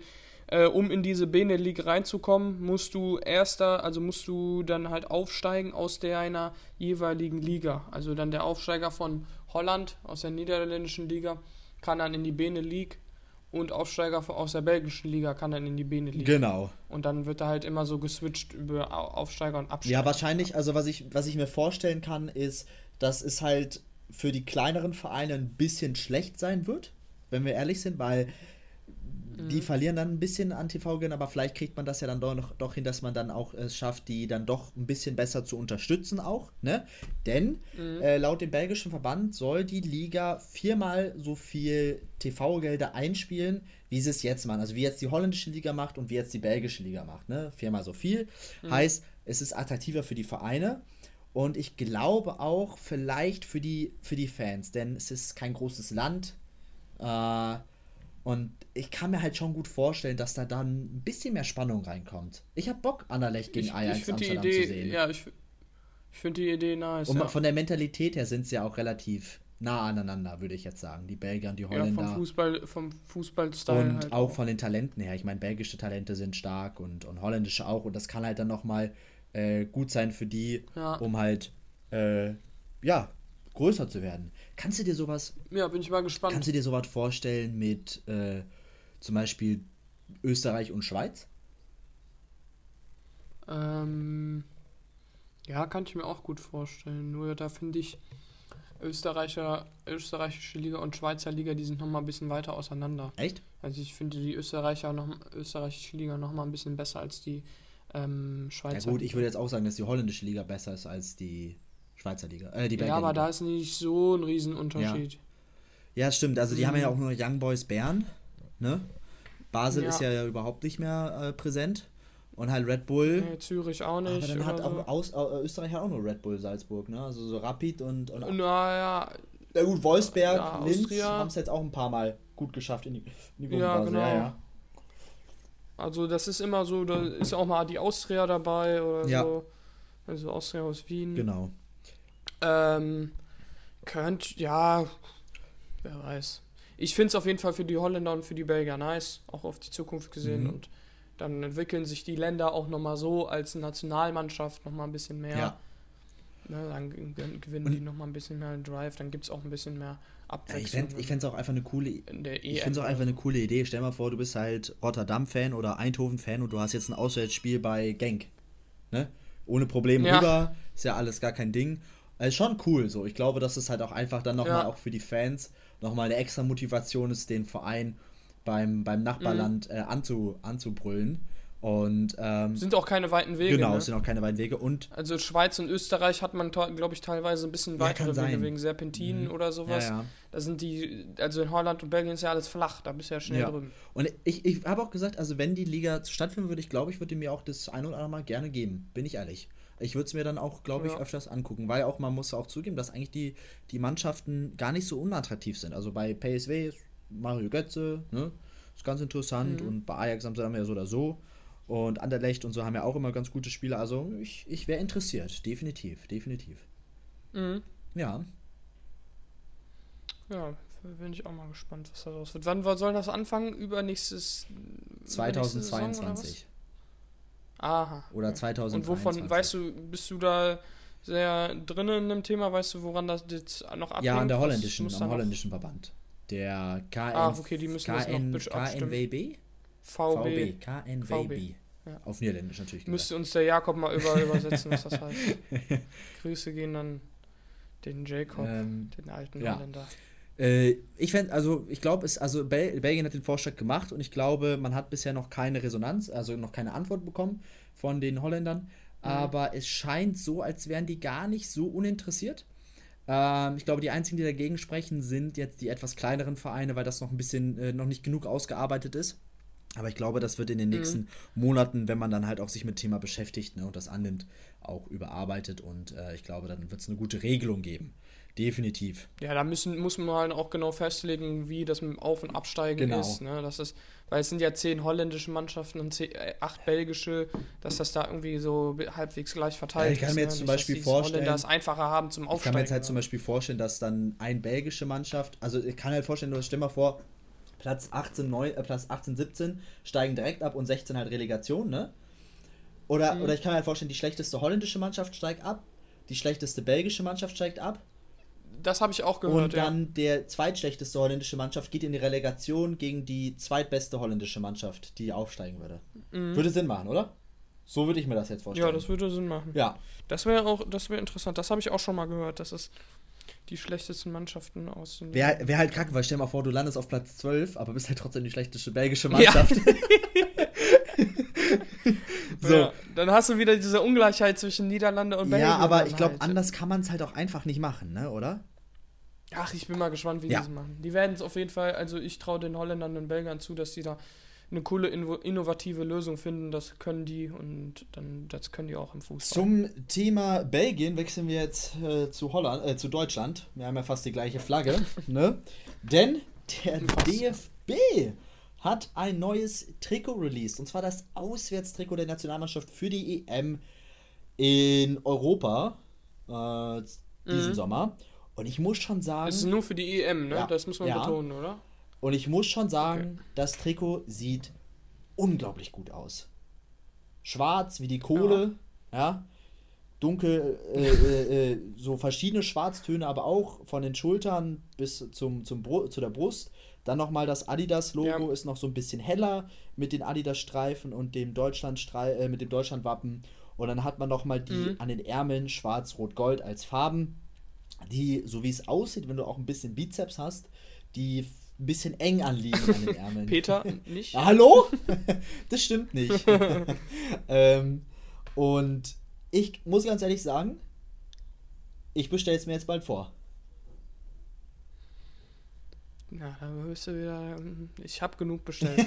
äh, um in diese Bene League reinzukommen, musst du erster, also musst du dann halt aufsteigen aus der einer jeweiligen Liga. Also dann der Aufsteiger von Holland aus der niederländischen Liga kann dann in die Bene League und Aufsteiger aus der belgischen Liga kann dann in die Bene League. genau. Und dann wird da halt immer so geswitcht über Au- Aufsteiger und Absteiger. Ja, wahrscheinlich, also was ich, was ich mir vorstellen kann, ist, dass es halt für die kleineren Vereine ein bisschen schlecht sein wird, wenn wir ehrlich sind, weil die verlieren dann ein bisschen an TV-Gewinnen, aber vielleicht kriegt man das ja dann doch, noch, doch hin, dass man dann auch es schafft, die dann doch ein bisschen besser zu unterstützen auch, ne? Denn äh, laut dem belgischen Verband soll die Liga viermal so viel TV-Gelder einspielen, wie sie es jetzt machen. Also wie jetzt die holländische Liga macht und wie jetzt die belgische Liga macht, ne? Viermal so viel. Heißt, es ist attraktiver für die Vereine. Und ich glaube auch vielleicht für die, für die Fans, denn es ist kein großes Land. Äh, und ich kann mir halt schon gut vorstellen, dass da dann ein bisschen mehr Spannung reinkommt. Ich habe Bock, Anderlecht gegen ich, Ajax ich Amsterdam zu Idee, sehen. ja, ich, ich finde die Idee nice. Und ja. von der Mentalität her sind sie ja auch relativ nah aneinander, würde ich jetzt sagen. Die Belgier und die Ja, Holländer. vom Fußball, vom Fußballstyle und halt auch von den Talenten her. Ich meine, belgische Talente sind stark und, und holländische auch. Und das kann halt dann nochmal äh, gut sein für die, Ja. um halt, äh, ja, größer zu werden. Kannst du dir sowas, Ja, bin ich mal gespannt. kannst du dir sowas vorstellen mit äh, zum Beispiel Österreich und Schweiz? Ähm, ja, kann ich mir auch gut vorstellen. Nur da finde ich Österreicher, österreichische Liga und Schweizer Liga, die sind noch mal ein bisschen weiter auseinander. Echt? Also ich finde die Österreicher noch, österreichische Liga noch mal ein bisschen besser als die ähm, Ja Schweizer. gut, ich würde jetzt auch sagen, dass die holländische Liga besser ist als die Schweizer Liga. Äh, die ja, Belgier aber Liga. da ist nicht so ein Riesenunterschied. Ja, stimmt. Also die haben ja Mhm. auch nur Young Boys Bern, ne? Basel Ja. ist ja überhaupt nicht mehr äh, präsent. Und halt Red Bull. Nee, Zürich auch nicht. aber dann hat auch aus, äh, Österreich hat auch nur Red Bull Salzburg, ne? Also so Rapid und. und. Naja, ja gut, Wolfsberg, Ja, Linz haben es jetzt auch ein paar Mal gut geschafft in die, in die Ja, genau. Ja, ja. Also das ist immer so, da ist auch mal die Austria dabei oder Ja. so. Also Austria aus Wien. Genau. Ähm, könnt, ja, wer weiß. Ich finde es auf jeden Fall für die Holländer und für die Belgier nice, auch auf die Zukunft gesehen. Mhm. Und dann entwickeln sich die Länder auch nochmal so als Nationalmannschaft nochmal ein bisschen mehr. Ja. Ne, dann g- gewinnen Und- die nochmal ein bisschen mehr Drive, dann gibt es auch ein bisschen mehr Ja, Abwechslung. ich fände es auch einfach eine coole Ich finde es auch einfach eine coole Idee. Stell mal vor, du bist halt Rotterdam-Fan oder Eindhoven-Fan und du hast jetzt ein Auswärtsspiel bei Genk. Ne? Ohne Probleme Ja. rüber. Ist ja alles gar kein Ding. Also schon cool so. Ich glaube, dass es halt auch einfach dann nochmal Ja. auch für die Fans nochmal eine extra Motivation ist, den Verein beim, beim Nachbarland Mhm. äh, anzu, anzubrüllen. Und ähm, Sind auch keine weiten Wege. genau, ne? es sind auch keine weiten Wege. Und Also Schweiz und Österreich hat man, glaube ich, teilweise ein bisschen Ja, weitere sein. Wege wegen Serpentinen Mhm. oder ja, sowas. ja. Da sind die, also in Holland und Belgien ist ja alles flach, da bist du ja schnell Ja. drüben. Und ich, ich habe auch gesagt, also wenn die Liga stattfinden würde, ich glaube, ich würde mir auch das ein oder andere Mal gerne geben. Bin ich ehrlich. Ich würde es mir dann auch, glaube ich, Ja. öfters angucken, weil auch man muss auch zugeben, dass eigentlich die, die Mannschaften gar nicht so unattraktiv sind. Also bei PSW ist Mario Götze, ne? Ist ganz interessant Mhm. und bei Ajax haben sie dann ja so oder so. Und Anderlecht und so haben ja auch immer ganz gute Spieler. Also ich, ich wäre interessiert, definitiv, definitiv. Mhm. Ja. Ja, bin ich auch mal gespannt, was daraus wird. Wann soll das anfangen? Übernächstes. übernächste Saison oder was? 2022 Aha. oder Und 2023. wovon, weißt du, bist du da sehr drin in dem Thema? Weißt du, woran das jetzt noch abhängt? Ja, an der holländischen, am noch- holländischen Verband. Der KN, Ah, okay, die müssen das noch KN, bitte abstimmen. KNWB? VB. VB, KNWB. Ja. Auf Niederländisch natürlich. gesagt. Müsste uns der Jakob mal über, übersetzen, was das heißt. Grüße gehen dann den Jacob, Ähm, den alten ja. Holländer. Äh, ich fände, also ich glaube, es, also Bel Belgien hat den Vorschlag gemacht und ich glaube, man hat bisher noch keine Resonanz, also noch keine Antwort bekommen von den Holländern. Aber es scheint so, als wären die gar nicht so uninteressiert. Ähm, ich glaube, die einzigen, die dagegen sprechen, sind jetzt die etwas kleineren Vereine, weil das noch ein bisschen äh, noch nicht genug ausgearbeitet ist. Aber ich glaube, das wird in den nächsten Monaten, wenn man dann halt auch sich mit Thema beschäftigt ne, und das annimmt, auch überarbeitet. Und äh, ich glaube, dann wird es eine gute Regelung geben. Definitiv. Ja, da müssen, muss man halt auch genau festlegen, wie das mit dem Auf- und Absteigen Genau. ist. Ne? Das ist. Weil es sind ja zehn holländische Mannschaften und zehn, äh, acht belgische, dass das da irgendwie so halbwegs gleich verteilt Ja, ich kann ist. mir ne? jetzt zum Nicht, dass Beispiel vorstellen- es einfacher haben zum Ich kann Aufsteigen. mir jetzt halt oder? zum Beispiel vorstellen, dass dann eine belgische Mannschaft, also ich kann halt vorstellen, du stell mal vor, Platz 18, 9, äh, Platz 18, 17 steigen direkt ab und 16 halt Relegation, ne? Oder, Mhm. oder ich kann mir halt vorstellen, die schlechteste holländische Mannschaft steigt ab, die schlechteste belgische Mannschaft steigt ab Das habe ich auch gehört, und dann der zweitschlechteste holländische Mannschaft geht in die Relegation gegen die zweitbeste holländische Mannschaft, die aufsteigen würde. Würde Sinn machen, oder? So würde ich mir das jetzt ja. vorstellen. Ja, das würde Sinn machen. ja. Das wäre auch, das wäre interessant. Das habe ich auch schon mal gehört, dass es die schlechtesten Mannschaften aus den. Wäre wär halt kacke, weil stell dir mal vor, du landest auf Platz 12, aber bist halt trotzdem die schlechteste belgische Mannschaft. so. Ja, dann hast du wieder diese Ungleichheit zwischen Niederlande und Belgien. Ja, aber ich glaube, anders kann man es halt auch einfach nicht machen, ne, oder? Ach, ich bin mal gespannt, wie Ja. die es machen. Die werden es auf jeden Fall, also ich traue den Holländern und Belgern zu, dass die da eine coole, inno- innovative Lösung finden. Das können die und dann, das können die auch im Fußball. Zum Thema Belgien wechseln wir jetzt äh, zu Holland, äh, zu Deutschland. Wir haben ja fast die gleiche Flagge, ne? Denn der DFB hat ein neues Trikot released. Und zwar das Auswärtstrikot der Nationalmannschaft für die EM in Europa äh, diesen Mhm. Sommer. Und ich muss schon sagen. Das ist nur für die EM, ne? Ja. Das muss man Ja. betonen, oder? Und ich muss schon sagen, das Trikot sieht unglaublich gut aus. Schwarz wie die Kohle, ja. Dunkel, äh, äh, äh, so verschiedene Schwarztöne, aber auch von den Schultern bis zum, zum Bru zu der Brust. Dann nochmal das Adidas-Logo Ja. ist noch so ein bisschen heller mit den Adidas-Streifen und dem Deutschland äh, mit dem Deutschland-Wappen. Und dann hat man nochmal die Mhm. an den Ärmeln schwarz, rot, gold als Farben die, so wie es aussieht, wenn du auch ein bisschen Bizeps hast, die ein bisschen eng anliegen an den Ärmeln. Peter, nicht? Hallo? das stimmt nicht. ähm, und ich muss ganz ehrlich sagen, ich bestelle es mir jetzt bald vor. Ja, da wirst du wieder. ähm, Ich habe genug bestellt.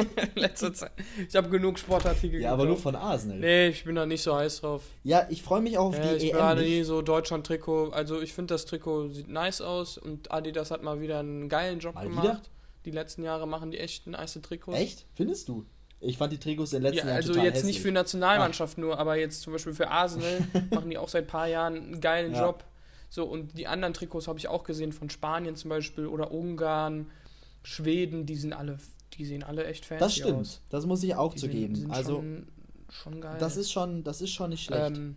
Letzte Zeit. Ich habe genug Sportartikel Ja, aber nur von Arsenal. Nee, ich bin da nicht so heiß drauf. Ja, ich freue mich auch auf Ja, die ich EM. nicht. nie so Deutschland-Trikot. Also ich finde das Trikot sieht nice aus und Adidas hat mal wieder einen geilen Job Mal gemacht. wieder? Die letzten Jahre machen die echt nice Trikots. Echt? Findest du? Ich fand die Trikots in den letzten Ja, Jahren also total jetzt nicht für hässlich. Nationalmannschaft nur, aber jetzt zum Beispiel für Arsenal machen die auch seit ein paar Jahren einen geilen Ja. Job. So, und die anderen Trikots habe ich auch gesehen, von Spanien zum Beispiel oder Ungarn, Schweden, die sind alle, die sehen alle echt fancy Das stimmt. aus. Das muss ich auch Die zugeben. Sind, sind also, schon, schon geil. das ist schon, das ist schon nicht schlecht. ähm,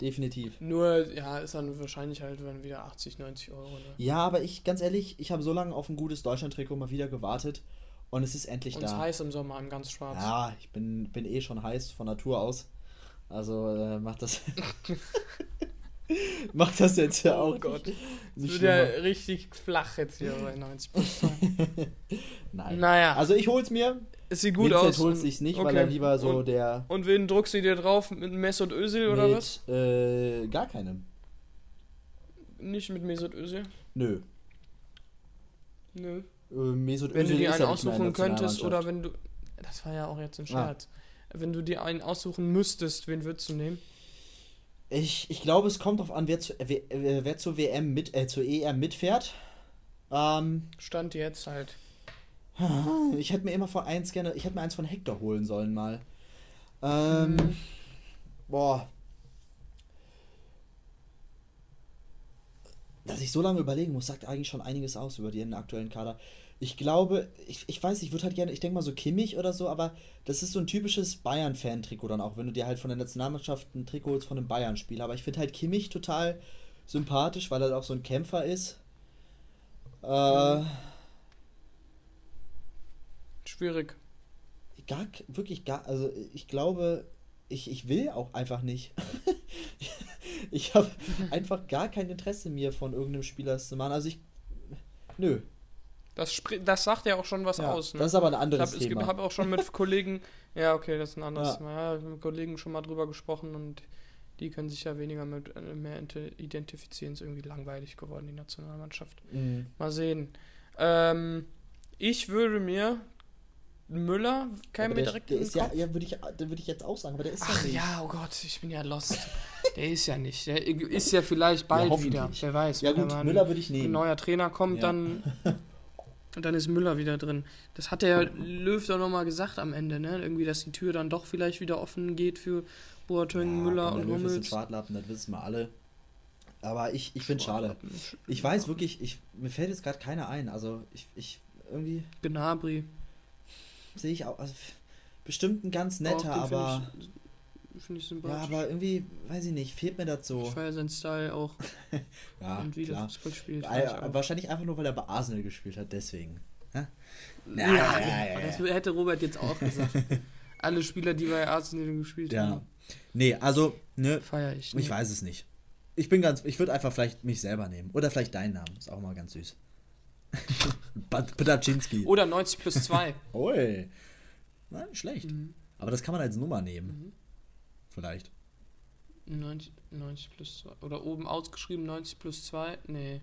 Definitiv. nur, ja, ist dann wahrscheinlich halt dann wieder 80, 90 Euro. Ne? Ja, aber ich, ganz ehrlich, ich habe so lange auf ein gutes Deutschland-Trikot mal wieder gewartet und es ist endlich Und es ist da. heiß im Sommer in ganz schwarz. Ja, ich bin, bin eh schon heiß von Natur aus. Also äh, macht das. macht das jetzt ja Oh auch Gott. nicht, Es nicht wird ja richtig flach jetzt hier bei 90 Prozent. Nein. naja, Also ich hol's mir. es sieht gut Vincent aus. holt und- sich's nicht, weil okay. er lieber so und, der und wen druckst du dir drauf? Mit Mesut Özil oder mit was? äh, gar keinem. Nicht mit Mesut Özil? Nö. Nö. Äh, Mesut Wenn du dir einen aussuchen könntest oder wenn du. Das war ja auch jetzt ein Ah. Scherz. Wenn du dir einen aussuchen müsstest, wen würdest du nehmen? Ich, ich glaube, es kommt darauf an, wer, zu, wer, wer zur WM mit, äh, zur EM mitfährt. Ähm, Stand jetzt halt. Ich hätte mir immer von eins gerne, ich hätte mir eins von Hector holen sollen mal. Ähm, Mhm. boah. Dass ich so lange überlegen muss, sagt eigentlich schon einiges aus über den aktuellen Kader. Ich glaube, ich, ich weiß, ich würde halt gerne, ich denke mal so Kimmich oder so, aber das ist so ein typisches Bayern-Fan-Trikot dann auch, wenn du dir halt von der Nationalmannschaft ein Trikot holst von einem Bayern-Spiel. Aber ich finde halt Kimmich total sympathisch, weil er auch so ein Kämpfer ist. Äh, Schwierig. gar, wirklich gar, also ich glaube, ich, ich will auch einfach nicht. ich habe einfach gar kein Interesse mir von irgendeinem Spieler zu machen. Also ich, nö. Das, das sagt ja auch schon was Ja, aus. Ne? Das ist aber ein ich anderes habe Thema. hab auch schon mit Kollegen, ja, okay, das ist ein anderes Ja. Thema. Ja, ich hab mit Kollegen schon mal drüber gesprochen und die können sich ja weniger mit äh, mehr identifizieren. Ist irgendwie langweilig geworden, die Nationalmannschaft. Mhm. Mal sehen. Ähm, ich würde mir Müller, kein Aber mir direkt der ist ja, ja würde ich, da würde ich jetzt auch sagen, aber der ist Ach ja nicht. ja, oh Gott, ich bin ja lost. Der ist ja nicht. Der ist ja vielleicht bald hoffentlich. wieder. Wer weiß. Ja gut, mal Müller ein, würde ich ein nehmen. neuer Trainer kommt, Ja. dann, dann ist Müller wieder drin. Das hat der Löw doch nochmal gesagt am Ende, ne? Irgendwie, dass die Tür dann doch vielleicht wieder offen geht für Boateng, Müller komm, und Löw ist ein Hummels. Schwartlappen, das wissen wir alle. Aber ich, ich finde schade. Sch- Ich weiß wirklich, ich, mir fällt jetzt gerade keiner ein. Also ich, ich irgendwie Gnabry. sehe ich auch, also bestimmt ein ganz netter, aber Finde ich, ich ja, sympathisch. aber irgendwie, weiß ich nicht, fehlt mir das so. Ich feiere seinen Style auch Ja, und wie klar. Fußball spielt. Feier auch. wahrscheinlich einfach nur, weil er bei Arsenal gespielt hat, deswegen. Hä? Ja, Ja, genau. ja, ja, das ja. hätte Robert jetzt auch gesagt. Alle Spieler, die bei Arsenal gespielt Ja. haben, Nee, also, ne, feiere ich. ich weiß es nicht. Ich bin ganz, ich würde einfach vielleicht mich selber nehmen. Oder vielleicht deinen Namen. Ist auch mal ganz süß. Padaczynski. Oder 90 plus 2. Ui. Na, nicht schlecht. Mhm. Aber das kann man als Nummer nehmen. Vielleicht. 90, 90 plus 2. Oder oben ausgeschrieben 90 plus 2. Nee.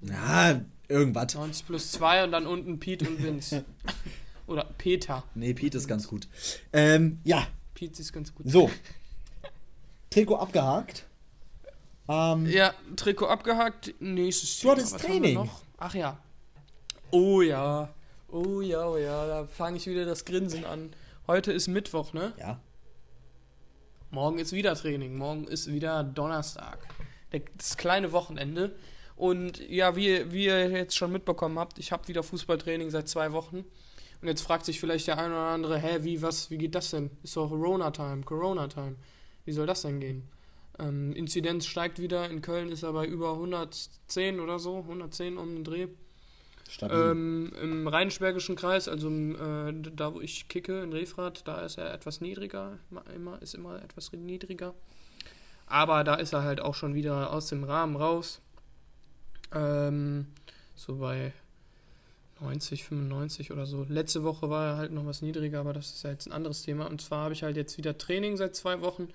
Na, irgendwas. 90 plus 2 und dann unten Pete und Vince. Oder Peter. Nee, Pete ist ganz gut. Ähm, ja, Pete ist ganz gut. so. Trikot abgehakt. Ähm, Ja, Trikot abgehakt. Nächstes Du hattest haben wir Training. noch? Ach ja. Oh ja. Oh ja, oh ja. Da fange ich wieder das Grinsen an. Heute ist Mittwoch, ne? ja. Morgen ist wieder Training. Morgen ist wieder Donnerstag. Das kleine Wochenende. Und ja, wie, wie ihr jetzt schon mitbekommen habt, ich habe wieder Fußballtraining seit zwei Wochen. Und jetzt fragt sich vielleicht der eine oder andere, hä, wie, was, wie geht das denn? Ist doch Corona-Time, Corona-Time. Wie soll das denn gehen? Ähm, Inzidenz steigt wieder. In Köln ist er bei über 110 oder so, 110 um den Dreh. Ähm, Im Rheinsbergischen Kreis, also äh, da wo ich kicke, in Refrath, da ist er etwas niedriger, immer, ist immer etwas niedriger. Aber da ist er halt auch schon wieder aus dem Rahmen raus. Ähm, so bei 90, 95 oder so. Letzte Woche war er halt noch was niedriger, aber das ist ja jetzt ein anderes Thema. Und zwar habe ich halt jetzt wieder Training seit zwei Wochen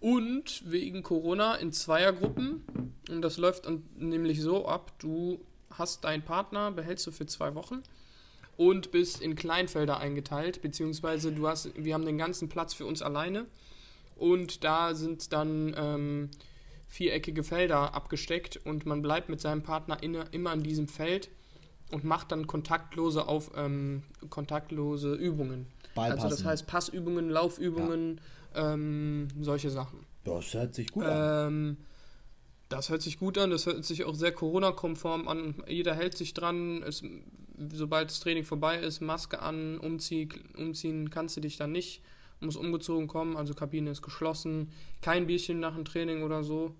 und wegen Corona in Zweiergruppen. Und das läuft nämlich so ab, du hast deinen Partner, behältst du für zwei Wochen und bist in Kleinfelder eingeteilt, beziehungsweise du hast, wir haben den ganzen Platz für uns alleine und da sind dann ähm, viereckige Felder abgesteckt und man bleibt mit seinem Partner inne, immer in diesem Feld und macht dann kontaktlose auf ähm, kontaktlose Übungen. Ballpassen. Also das heißt Passübungen, Laufübungen, ähm, solche Sachen. das hört sich gut an. Das hört sich gut an, das hört sich auch sehr Corona-konform an. Jeder hält sich dran. Es, sobald das Training vorbei ist, Maske an, umzieh, umziehen kannst du dich dann nicht. Muss umgezogen kommen, also Kabine ist geschlossen. Kein Bierchen nach dem Training oder so.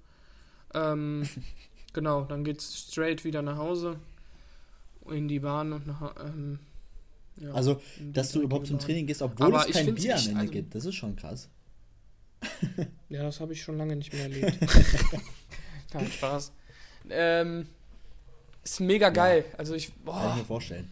Ähm, genau, dann geht's straight wieder nach Hause. In die Bahn und nach. Ähm, ja, Also, dass du überhaupt zum. Training gehst, obwohl Aber es kein Bier am Ende also- gibt. Das ist schon krass. Ja, das habe ich schon lange nicht mehr erlebt. Nein, Spaß. Ähm, ist mega geil. Also ich, Kann ich mir vorstellen.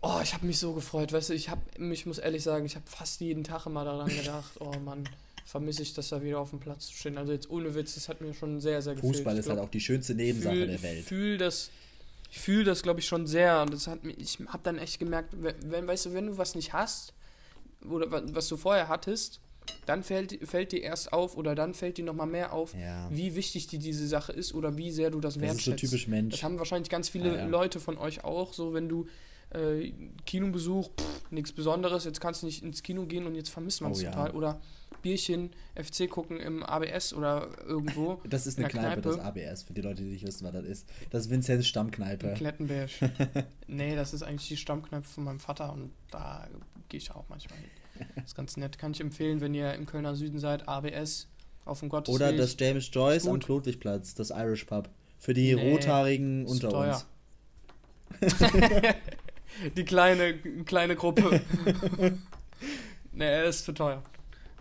oh, ich habe mich so gefreut. Weißt du, ich habe, ich muss ehrlich sagen, ich habe fast jeden Tag immer daran gedacht, oh Mann, vermisse ich das da wieder auf dem Platz zu stehen. Also jetzt ohne Witz, das hat mir schon sehr, sehr gefehlt. Fußball ist halt auch die schönste Nebensache fühl- der Welt. Ich fühle das, ich fühle das, glaube ich, schon sehr. Und das hat mir, ich habe dann echt gemerkt, wenn, weißt du, wenn du was nicht hast, oder wa- was du vorher hattest, dann fällt, fällt dir erst auf oder dann fällt dir nochmal mehr auf, Ja. wie wichtig dir diese Sache ist oder wie sehr du das Das wertschätzt. ist so typisch Mensch. Das haben wahrscheinlich ganz viele Ja. Leute von euch auch, so wenn du äh, Kinobesuch, nichts Besonderes, jetzt kannst du nicht ins Kino gehen und jetzt vermisst man es Oh total. Oder Bierchen, FC gucken im ABS oder irgendwo. Das ist eine in Kneipe, Kneipe. das ABS, für die Leute, die nicht wissen, was das ist. Das ist Vinzenz Stammkneipe. Klettenberg. nee, das ist eigentlich die Stammkneipe von meinem Vater und da gehe ich auch manchmal hin. Das ist ganz nett. Kann ich empfehlen, wenn ihr im Kölner Süden seid, ABS auf dem Gottesweg. Oder das James Joyce am. Klodwigplatz, das Irish Pub. Für die Nee, Rothaarigen unter teuer. uns. Die kleine, kleine Gruppe. nee, ist zu teuer.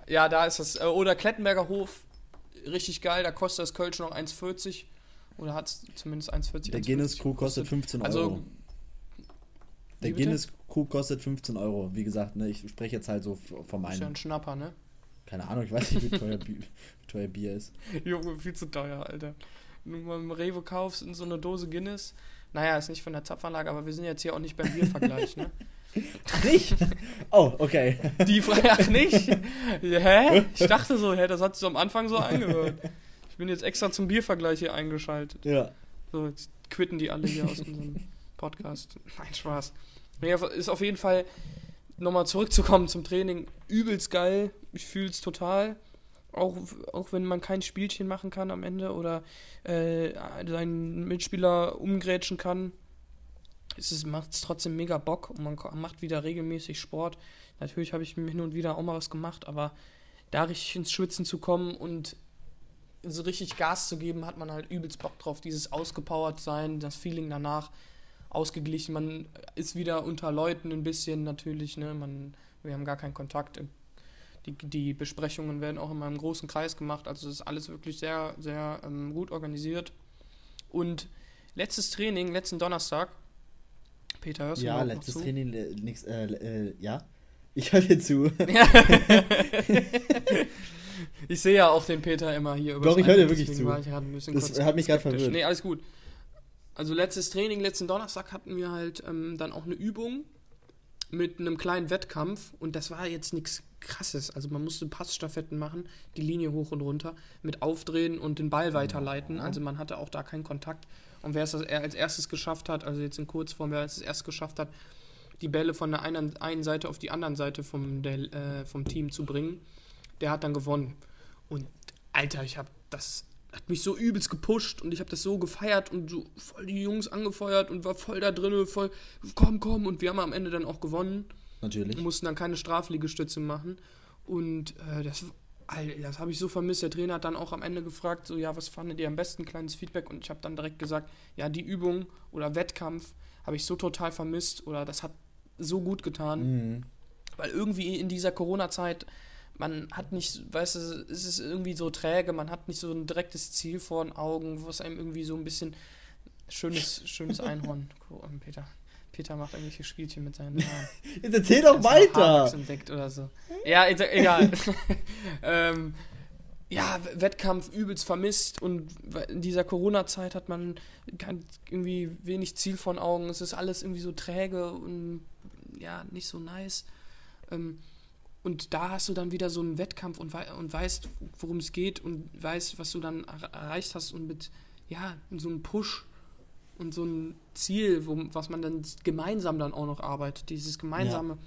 Ja, da ist das. äh, Oder Klettenberger Hof, richtig geil, da kostet das Kölsch noch 1,40. Oder hat es zumindest 1,40. Der 1,40 Guinness Crew kostet 15 Euro. Also, Der? Guinness Crew kostet 15 Euro. Wie gesagt, ne, ich spreche jetzt halt so von ist ja meinem. ein Schnapper, ne? Keine Ahnung, ich weiß nicht, wie teuer, Bi- wie teuer Bier ist. Junge, viel zu teuer, Alter. Wenn du mal im Rewe kaufst in so eine Dose Guinness. Naja, ist nicht von der Zapfanlage, aber wir sind jetzt hier auch nicht beim Biervergleich, ne? Nicht? Oh, okay. Die Frage, ach nicht? Hä? Ich dachte so, hä, das hat sich so am Anfang so angehört. Ich bin jetzt extra zum Biervergleich hier eingeschaltet. Ja. So, jetzt quitten die alle hier aus unserem Podcast. Nein, Spaß. Nee, ist auf jeden Fall, nochmal zurückzukommen zum Training, übelst geil. Ich fühle es total. Auch, auch wenn man kein Spielchen machen kann am Ende oder äh, seinen Mitspieler umgrätschen kann, macht es trotzdem mega Bock und man macht wieder regelmäßig Sport. Natürlich habe ich hin und wieder auch mal was gemacht, aber da richtig ins Schwitzen zu kommen und so richtig Gas zu geben, hat man halt übelst Bock drauf. Dieses ausgepowert sein, das Feeling danach ausgeglichen. Man ist wieder unter Leuten ein bisschen natürlich, ne? Man, wir haben gar keinen Kontakt. Die, die Besprechungen werden auch in meinem großen Kreis gemacht. Also das ist alles wirklich sehr, sehr ähm, gut organisiert. Und letztes Training, letzten Donnerstag, Peter, hörst du Ja, letztes? Training, nix, äh, äh, ja. Ich höre dir zu. ich sehe ja auch den Peter immer hier über Doch, ich höre dir wirklich zu. Das hat mich gerade verwirrt. Nee, alles gut. Also letztes Training, letzten Donnerstag hatten wir halt ähm, dann auch eine Übung mit einem kleinen Wettkampf und das war jetzt nichts krasses. Also man musste Passstaffetten machen, die Linie hoch und runter, mit aufdrehen und den Ball weiterleiten. Also man hatte auch da keinen Kontakt. Und wer es als erstes geschafft hat, also jetzt in Kurzform, wer es als erstes geschafft hat, die Bälle von der einen, einen Seite auf die anderen Seite vom, der, äh, vom Team zu bringen, der hat dann gewonnen. Und Alter, ich habe das hat mich so übelst gepusht und ich habe das so gefeiert und so voll die Jungs angefeuert und war voll da drin, voll komm, komm und wir haben am Ende dann auch gewonnen. Natürlich. Wir mussten dann keine Strafliegestütze machen und äh, das das habe ich so vermisst. Der Trainer hat dann auch am Ende gefragt, so ja, was fandet ihr am besten, kleines Feedback und ich habe dann direkt gesagt, ja, die Übung oder Wettkampf habe ich so total vermisst oder das hat so gut getan. Mhm. Weil irgendwie in dieser Corona-Zeit, man hat nicht, weißt du, es ist irgendwie so träge, man hat nicht so ein direktes Ziel vor den Augen, wo es einem irgendwie so ein bisschen schönes, schönes Einhorn. Peter. Peter macht irgendwelche Spielchen mit seinen Haaren. Jetzt erzähl doch weiter. Entdeckt oder so. Ja, egal. ähm, ja, Wettkampf übelst vermisst und in dieser Corona-Zeit hat man irgendwie wenig Ziel von Augen. Es ist alles irgendwie so träge und ja, nicht so nice. Ähm, und da hast du dann wieder so einen Wettkampf und, wei und weißt, worum es geht und weißt, was du dann er erreicht hast und mit, ja, so einem Push und so ein Ziel, wo, was man dann gemeinsam dann auch noch arbeitet. Dieses gemeinsame,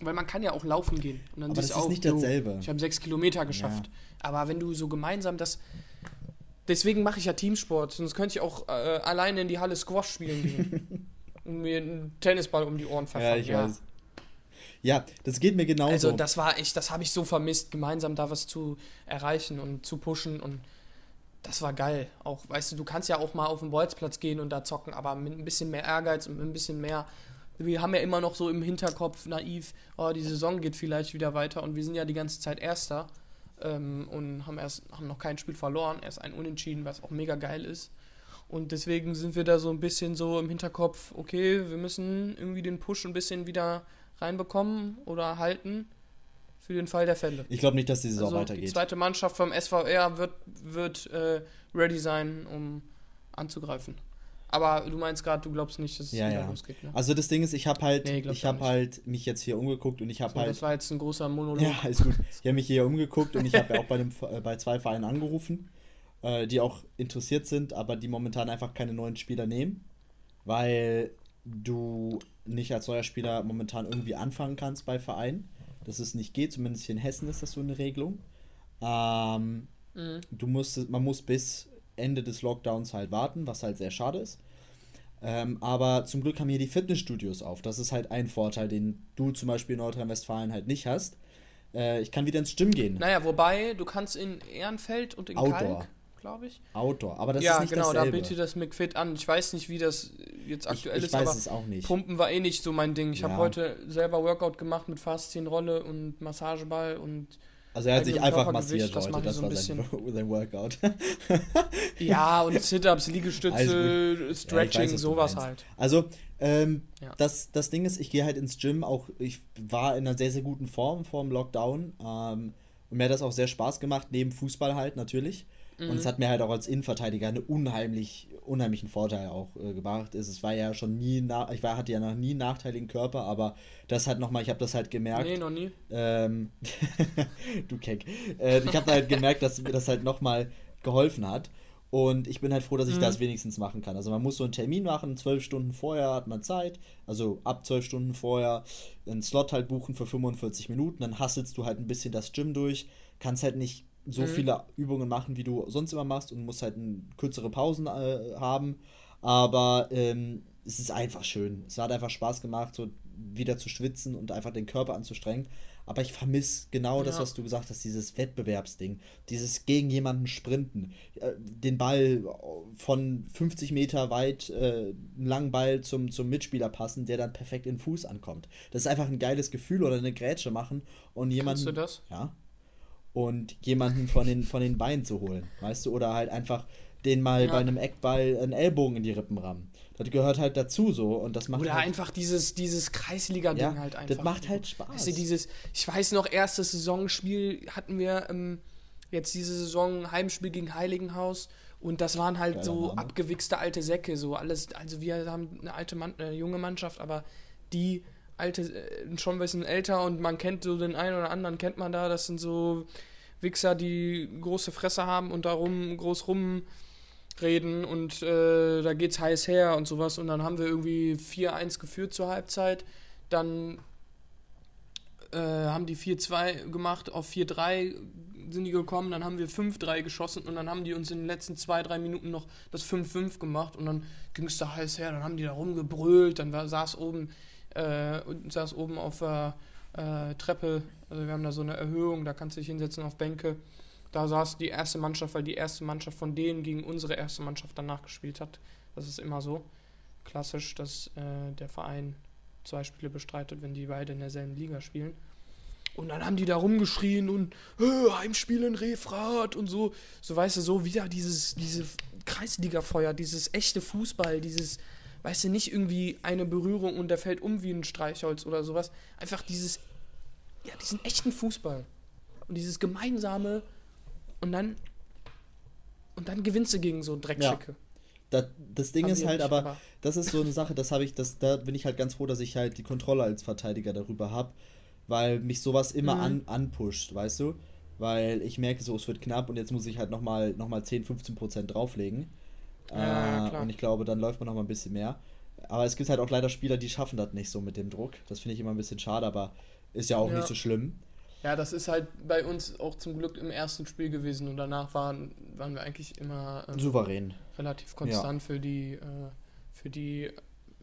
weil man kann ja auch laufen gehen. Und dann Aber das ist auch, nicht dasselbe. Ich habe sechs Kilometer geschafft. Aber wenn du so gemeinsam das. Deswegen mache ich ja Teamsport, sonst könnte ich auch äh, alleine in die Halle Squash spielen gehen. und mir einen Tennisball um die Ohren Ja, verfangen. ich weiß. Ja, das geht mir genauso. Also das war echt, das habe ich so vermisst, gemeinsam da was zu erreichen und zu pushen und das war geil. Auch, weißt du, du kannst ja auch mal auf den Bolzplatz gehen und da zocken, aber mit ein bisschen mehr Ehrgeiz und mit ein bisschen mehr. Wir haben ja immer noch so im Hinterkopf naiv, oh, die Saison geht vielleicht wieder weiter und wir sind ja die ganze Zeit Erster ähm, und haben erst haben noch kein Spiel verloren, erst ein Unentschieden, was auch mega geil ist. Und deswegen sind wir da so ein bisschen so im Hinterkopf, okay, wir müssen irgendwie den Push ein bisschen wieder reinbekommen oder halten für den Fall der Fälle. ich glaube nicht, dass die Saison Also die weitergeht. zweite Mannschaft vom SVR wird, wird äh, ready sein, um anzugreifen. Aber du meinst gerade, du glaubst nicht, dass es Ja, wieder ja. losgeht, ne? Also das Ding ist, ich habe halt, Nee, ich habe halt mich jetzt hier umgeguckt und ich habe So, halt das war jetzt ein großer Monolog. Ja, ist gut. Ich habe mich hier umgeguckt und ich habe ja auch bei, dem, äh, bei zwei Vereinen angerufen, äh, die auch interessiert sind, aber die momentan einfach keine neuen Spieler nehmen, weil du nicht als neuer Spieler momentan irgendwie anfangen kannst bei Vereinen. Dass es nicht geht, zumindest hier in Hessen ist das so eine Regelung. Ähm, Mhm. du musst, man muss bis Ende des Lockdowns halt warten, was halt sehr schade ist. Ähm, aber zum Glück haben hier die Fitnessstudios auf. Das ist halt ein Vorteil, den du zum Beispiel in Nordrhein-Westfalen halt nicht hast. Äh, ich kann wieder ins Gym gehen. Naja, wobei, du kannst in Ehrenfeld und in Outdoor. Kalk, glaube ich. Outdoor. Aber das ja, ist nicht genau, da dasselbe. bietet das McFit an. Ich weiß nicht, wie das jetzt ich, aktuell ich ist, weiß aber es auch nicht. Pumpen war eh nicht so mein Ding. Ich Ja. habe heute selber Workout gemacht mit Faszienrolle und Massageball und Also er hat sich einfach massiert das heute. ich Das so war ein sein, Workout. ja, und Sit-Ups, Liegestütze, Stretching, was du sowas halt. Also, ähm, Ja. das, das Ding ist, ich gehe halt ins Gym, auch ich war in einer sehr, sehr guten Form vor dem Lockdown. Ähm, und mir hat das auch sehr Spaß gemacht, neben Fußball halt natürlich. Und Mhm. es hat mir halt auch als Innenverteidiger einen unheimlich, unheimlichen Vorteil auch äh, gebracht. Es, es war ja schon nie, na ich war, hatte ja noch nie einen nachteiligen Körper, aber das hat nochmal, ich habe das halt gemerkt. Nee, noch nie. Ähm, du Keck. Äh, ich habe halt gemerkt, dass mir das halt nochmal geholfen hat. Und ich bin halt froh, dass ich Mhm. das wenigstens machen kann. Also man muss so einen Termin machen, zwölf Stunden vorher hat man Zeit. Also ab zwölf Stunden vorher einen Slot halt buchen für 45 Minuten. Dann hasselst du halt ein bisschen das Gym durch. Kannst halt nicht so Mhm. viele Übungen machen, wie du sonst immer machst und musst halt kürzere Pausen äh, haben. Aber ähm, es ist einfach schön. Es hat einfach Spaß gemacht, so wieder zu schwitzen und einfach den Körper anzustrengen. Aber ich vermisse genau das, Ja. was du gesagt hast, dieses Wettbewerbsding, dieses gegen jemanden sprinten, äh, den Ball von 50 Meter weit, äh, einen langen Ball zum, zum Mitspieler passen, der dann perfekt in den Fuß ankommt. Das ist einfach ein geiles Gefühl oder eine Grätsche machen und jemanden. Kannst du das? Ja. Und jemanden von den, von den Beinen zu holen, weißt du? Oder halt einfach den mal Ja. bei einem Eckball einen Ellbogen in die Rippen rammen. Das gehört halt dazu so und das macht Oder halt, einfach dieses, dieses Kreisliga-Ding ja, halt einfach. das macht halt Spaß. Weißt du, dieses, ich weiß noch, erstes Saisonspiel hatten wir ähm, jetzt diese Saison Heimspiel gegen Heiligenhaus und das waren halt Geiler so Name. abgewichste alte Säcke, so alles, also wir haben eine alte Mann, eine junge Mannschaft, aber die alte äh, schon ein bisschen älter und man kennt so den einen oder anderen kennt man da, das sind so Wichser, die große Fresse haben und darum groß rumreden und äh, da geht's heiß her und sowas. Und dann haben wir irgendwie 4-1 geführt zur Halbzeit, dann äh, haben die 4-2 gemacht, auf 4-3 sind die gekommen, dann haben wir 5-3 geschossen und dann haben die uns in den letzten 2-3 Minuten noch das 5-5 gemacht. Und dann ging es da heiß her, dann haben die da rumgebrüllt, dann war, saß oben äh, und saß oben auf der äh, Treppe, also wir haben da so eine Erhöhung, da kannst du dich hinsetzen auf Bänke. Da saß die erste Mannschaft, weil die erste Mannschaft von denen gegen unsere erste Mannschaft danach gespielt hat. Das ist immer so klassisch, dass äh, der Verein zwei Spiele bestreitet, wenn die beide in derselben Liga spielen. Und dann haben die da rumgeschrien und Heimspiel in Refrat und so. So weißt du, so wieder dieses, diese Kreisliga-Feuer, dieses echte Fußball, dieses, weißt du, nicht irgendwie eine Berührung und der fällt um wie ein Streichholz oder sowas. Einfach dieses, ja, diesen echten Fußball. Und dieses gemeinsame und dann und dann gewinnst du gegen so Dreckschicke. das, das Ding Haben ist halt aber, aber- das ist so eine Sache, das habe ich, das, da bin ich halt ganz froh, dass ich halt die Kontrolle als Verteidiger darüber habe, weil mich sowas immer Mhm. an, anpusht, weißt du? Weil ich merke so, es wird knapp und jetzt muss ich halt nochmal noch mal 10, 15 Prozent drauflegen. Ja, äh, und ich glaube, dann läuft man noch mal ein bisschen mehr. Aber es gibt halt auch leider Spieler, die schaffen das nicht so mit dem Druck. Das finde ich immer ein bisschen schade, aber ist ja auch Ja. nicht so schlimm. Ja, das ist halt bei uns auch zum Glück im ersten Spiel gewesen und danach waren, waren wir eigentlich immer ähm, Souverän. relativ konstant für die äh, für die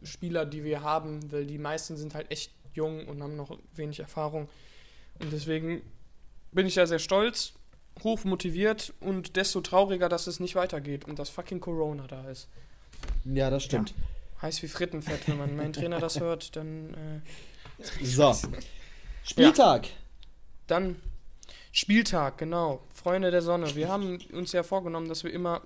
Spieler, die wir haben, weil die meisten sind halt echt jung und haben noch wenig Erfahrung und deswegen bin ich ja sehr stolz, hoch motiviert und desto trauriger, dass es nicht weitergeht und dass fucking Corona da ist. Ja, das stimmt. Heiß wie Frittenfett, wenn man mein Trainer das hört, dann äh, So. Spieltag. Dann Spieltag, genau. Freunde der Sonne. Wir haben uns ja vorgenommen, dass wir immer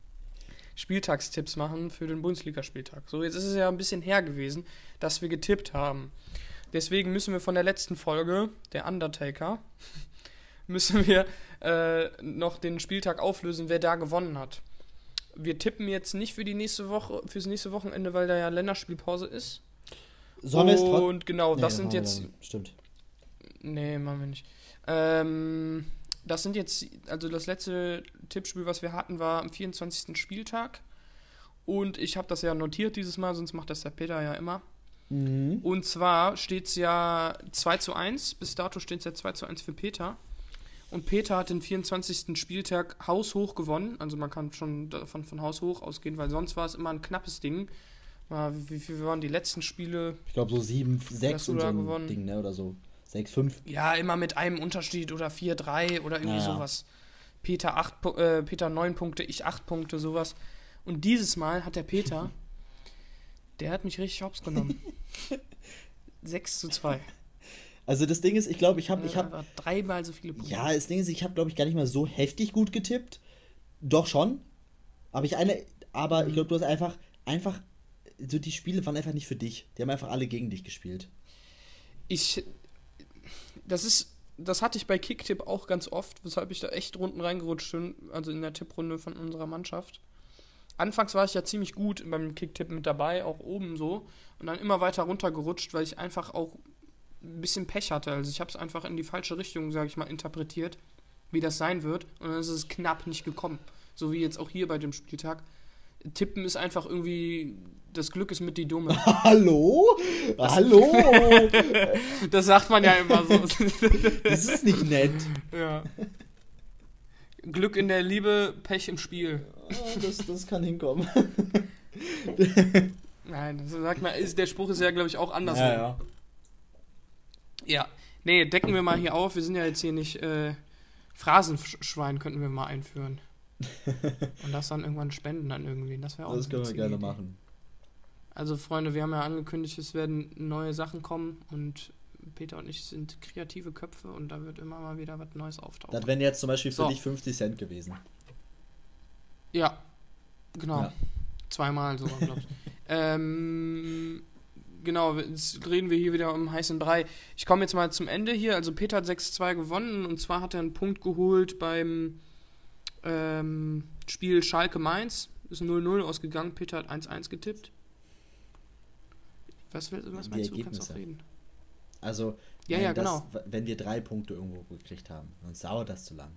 Spieltagstipps machen für den Bundesligaspieltag. So, jetzt ist es ja ein bisschen her gewesen, dass wir getippt haben. Deswegen müssen wir von der letzten Folge, der Undertaker, müssen wir äh, noch den Spieltag auflösen, wer da gewonnen hat. wir tippen jetzt nicht für die nächste Woche, fürs nächste Wochenende, weil da ja Länderspielpause ist. Es trot- Und genau, Nee, das sind jetzt. dann. Stimmt. Nee, machen wir nicht. Ähm, das sind jetzt, also das letzte Tippspiel, was wir hatten, war am 24. Spieltag. Und ich habe das ja notiert dieses Mal, sonst macht das der Peter ja immer. Mhm. Und zwar steht es ja 2 zu 1. Bis dato steht es ja 2 zu 1 für Peter. Und Peter hat den 24. Spieltag haushoch gewonnen. Also man kann schon davon von Haus hoch ausgehen, weil sonst war es immer ein knappes Ding. Wie viel waren die letzten Spiele? Ich glaube so 7, 6 Hast du und so ein gewonnen? Ding, ne? Oder so. 6, 5. Ja, immer mit einem Unterschied oder 4-3 oder irgendwie Ja, ja. sowas. Peter, 8, Pu- äh, Peter 9 Punkte, ich 8 Punkte, sowas. Und dieses Mal hat der Peter, der hat mich richtig hops genommen. 6 zu 2. Also das Ding ist, ich glaube, ich habe, ich habe, Einfach dreimal so viele Punkte. ja, das Ding ist, ich habe, glaube ich, gar nicht mal so heftig gut getippt. Doch schon. Aber ich eine, aber Mhm. ich glaube, du hast einfach, einfach, so die Spiele waren einfach nicht für dich. Die haben einfach alle gegen dich gespielt. Ich. Das ist. Das hatte ich bei Kicktipp auch ganz oft, weshalb ich da echt Runden reingerutscht bin, also in der Tipprunde von unserer Mannschaft. Anfangs war ich ja ziemlich gut beim Kicktipp mit dabei, auch oben so, und dann immer weiter runtergerutscht, weil ich einfach auch ein bisschen Pech hatte. Also ich habe es einfach in die falsche Richtung, sage ich mal, interpretiert, wie das sein wird, und dann ist es knapp nicht gekommen. So wie jetzt auch hier bei dem Spieltag. Tippen ist einfach irgendwie, das Glück ist mit die Dumme. Hallo? Hallo? Das sagt man ja immer so. das ist nicht nett. Ja. Glück in der Liebe, Pech im Spiel. Ah, Das, das kann hinkommen. Nein, das sagt man, ist, der Spruch ist ja, glaube ich, auch anders. Ja, ja. Ja. Nee, decken wir mal hier auf. Wir sind ja jetzt hier nicht äh, Phrasenschwein, könnten wir mal einführen. Und das dann irgendwann spenden an irgendwen. Das wäre auch Das können wir gerne Idee. machen. Also, Freunde, wir haben ja angekündigt, es werden neue Sachen kommen und Peter und ich sind kreative Köpfe und da wird immer mal wieder was Neues auftauchen. Das wären jetzt zum Beispiel für So. dich 50 Cent gewesen. Ja, genau. Ja. Zweimal sogar, glaube ich. ähm, genau, jetzt reden wir hier wieder um heißen Brei. Ich komme jetzt mal zum Ende hier. Also Peter hat 6-2 gewonnen und zwar hat er einen Punkt geholt beim ähm, Spiel Schalke Mainz. Ist 0-0 ausgegangen. Peter hat 1-1 getippt. Was, was Die meinst du? Kannst auch Ergebnisse. reden. Also, Ja, wenn ja, das, genau. wenn wir drei Punkte irgendwo gekriegt haben, dann dauert das zu lang.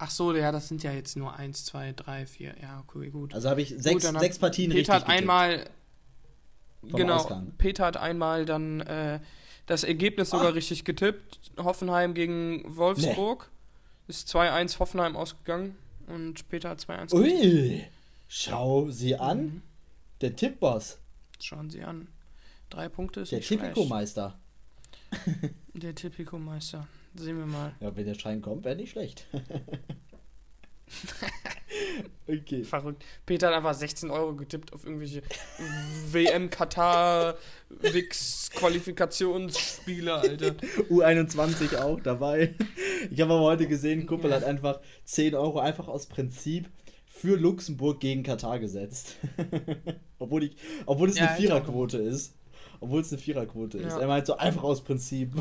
Ach so, ja, das sind ja jetzt nur 1, 2, 3, 4. Ja, okay, gut. Also habe ich sechs, hat sechs Partien Peter richtig hat getippt. einmal genau Ausgang. Peter hat einmal dann äh, das Ergebnis sogar Ah. richtig getippt Hoffenheim gegen Wolfsburg ist 2-1 Hoffenheim ausgegangen und Peter hat 2-1 getippt. Ui, schau sie an. Mhm. Der Tippboss, schauen Sie an drei Punkte ist der. Tipico-Meister. der Tipico-Meister sehen wir mal Ja, wenn der Schein kommt, wäre nicht schlecht. okay. verrückt Peter hat einfach 16 Euro getippt auf irgendwelche WM Katar Wix Qualifikationsspiele Alter U21 auch dabei. Ich habe aber heute gesehen, Kuppel hat einfach 10 Euro einfach aus Prinzip für Luxemburg gegen Katar gesetzt. obwohl, ich, obwohl es Ja, eine Viererquote ist. Obwohl es eine Viererquote ist. Ja. Er meint so einfach aus Prinzip.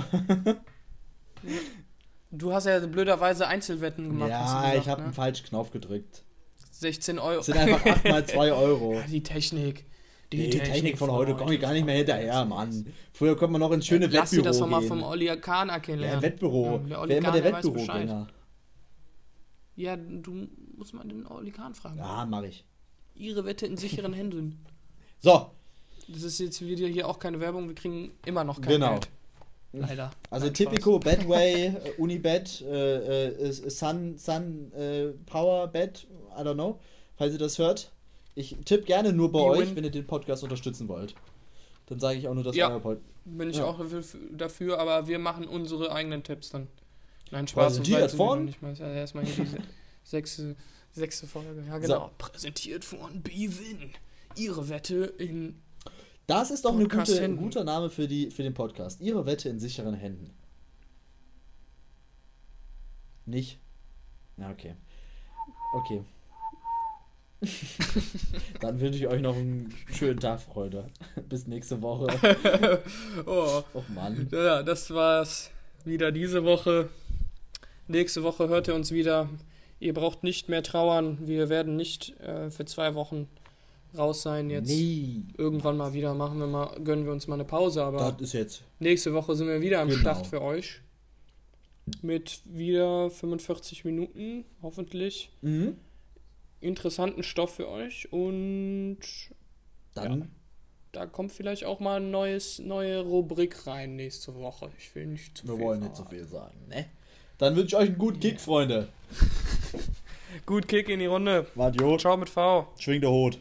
Du hast ja blöderweise Einzelwetten gemacht ja, gesagt, ich habe ne? einen falschen Knopf gedrückt. 16 Euro Es sind einfach 8 mal 2 Euro. Ja, die Technik. Die, Technik, von heute komme ich gar nicht mehr hinterher, Mann. Früher kommt man noch ins schöne Lass dir Wettbüro das doch mal gehen. vom Olli Kahn erklären. ja, Wettbüro. Ja, Wer immer der. Wettbürogänger. Ja, du musst mal den Olli Kahn fragen. Ja, mach ich. Ihre Wette in sicheren Händen. So, Das ist jetzt wieder hier auch keine Werbung, wir kriegen immer noch kein Genau. Geld. Leider. Also Nein, Tipico, Betway, äh, Unibet, äh, äh, Sun, Sun äh, Power Bet, I don't know, falls ihr das hört. Ich tippe gerne nur bei euch, wenn ihr den Podcast unterstützen wollt. Dann sage ich auch nur, dass Ja. euer Pod. Bin ich Ja. auch dafür, aber wir machen unsere eigenen Tipps dann. Nein, Spaß. sind so die von? Nicht mal. Ja, erstmal hier diese sechste, sechste Folge. Ja, genau. Präsentiert von B-Win. Ihre Wette in Das ist doch eine gute, ein guter Name für, die, für den Podcast. Ihre Wette in sicheren Händen. Nicht? Na, okay. Okay. Dann wünsche ich euch noch einen schönen Tag, Freunde. Bis nächste Woche. Oh, Och Mann. ja, das war's wieder diese Woche. Nächste Woche hört ihr uns wieder Ihr braucht nicht mehr trauern. Wir werden nicht äh, für zwei Wochen raus sein jetzt. Nee. Irgendwann mal wieder machen wir mal, gönnen wir uns mal eine Pause, aber Das ist jetzt. nächste Woche sind wir wieder am Genau. Start für euch. Mit wieder 45 Minuten, hoffentlich. Mhm. Interessanten Stoff für euch und Dann da kommt vielleicht auch mal ein neues, neue Rubrik rein nächste Woche. Ich will nicht zu Wir viel wollen nicht so verraten. viel sagen, ne? Dann wünsche ich euch einen guten Kick, Freunde. Gut Kick in die Runde. Wart Ciao mit V. schwing der Hut.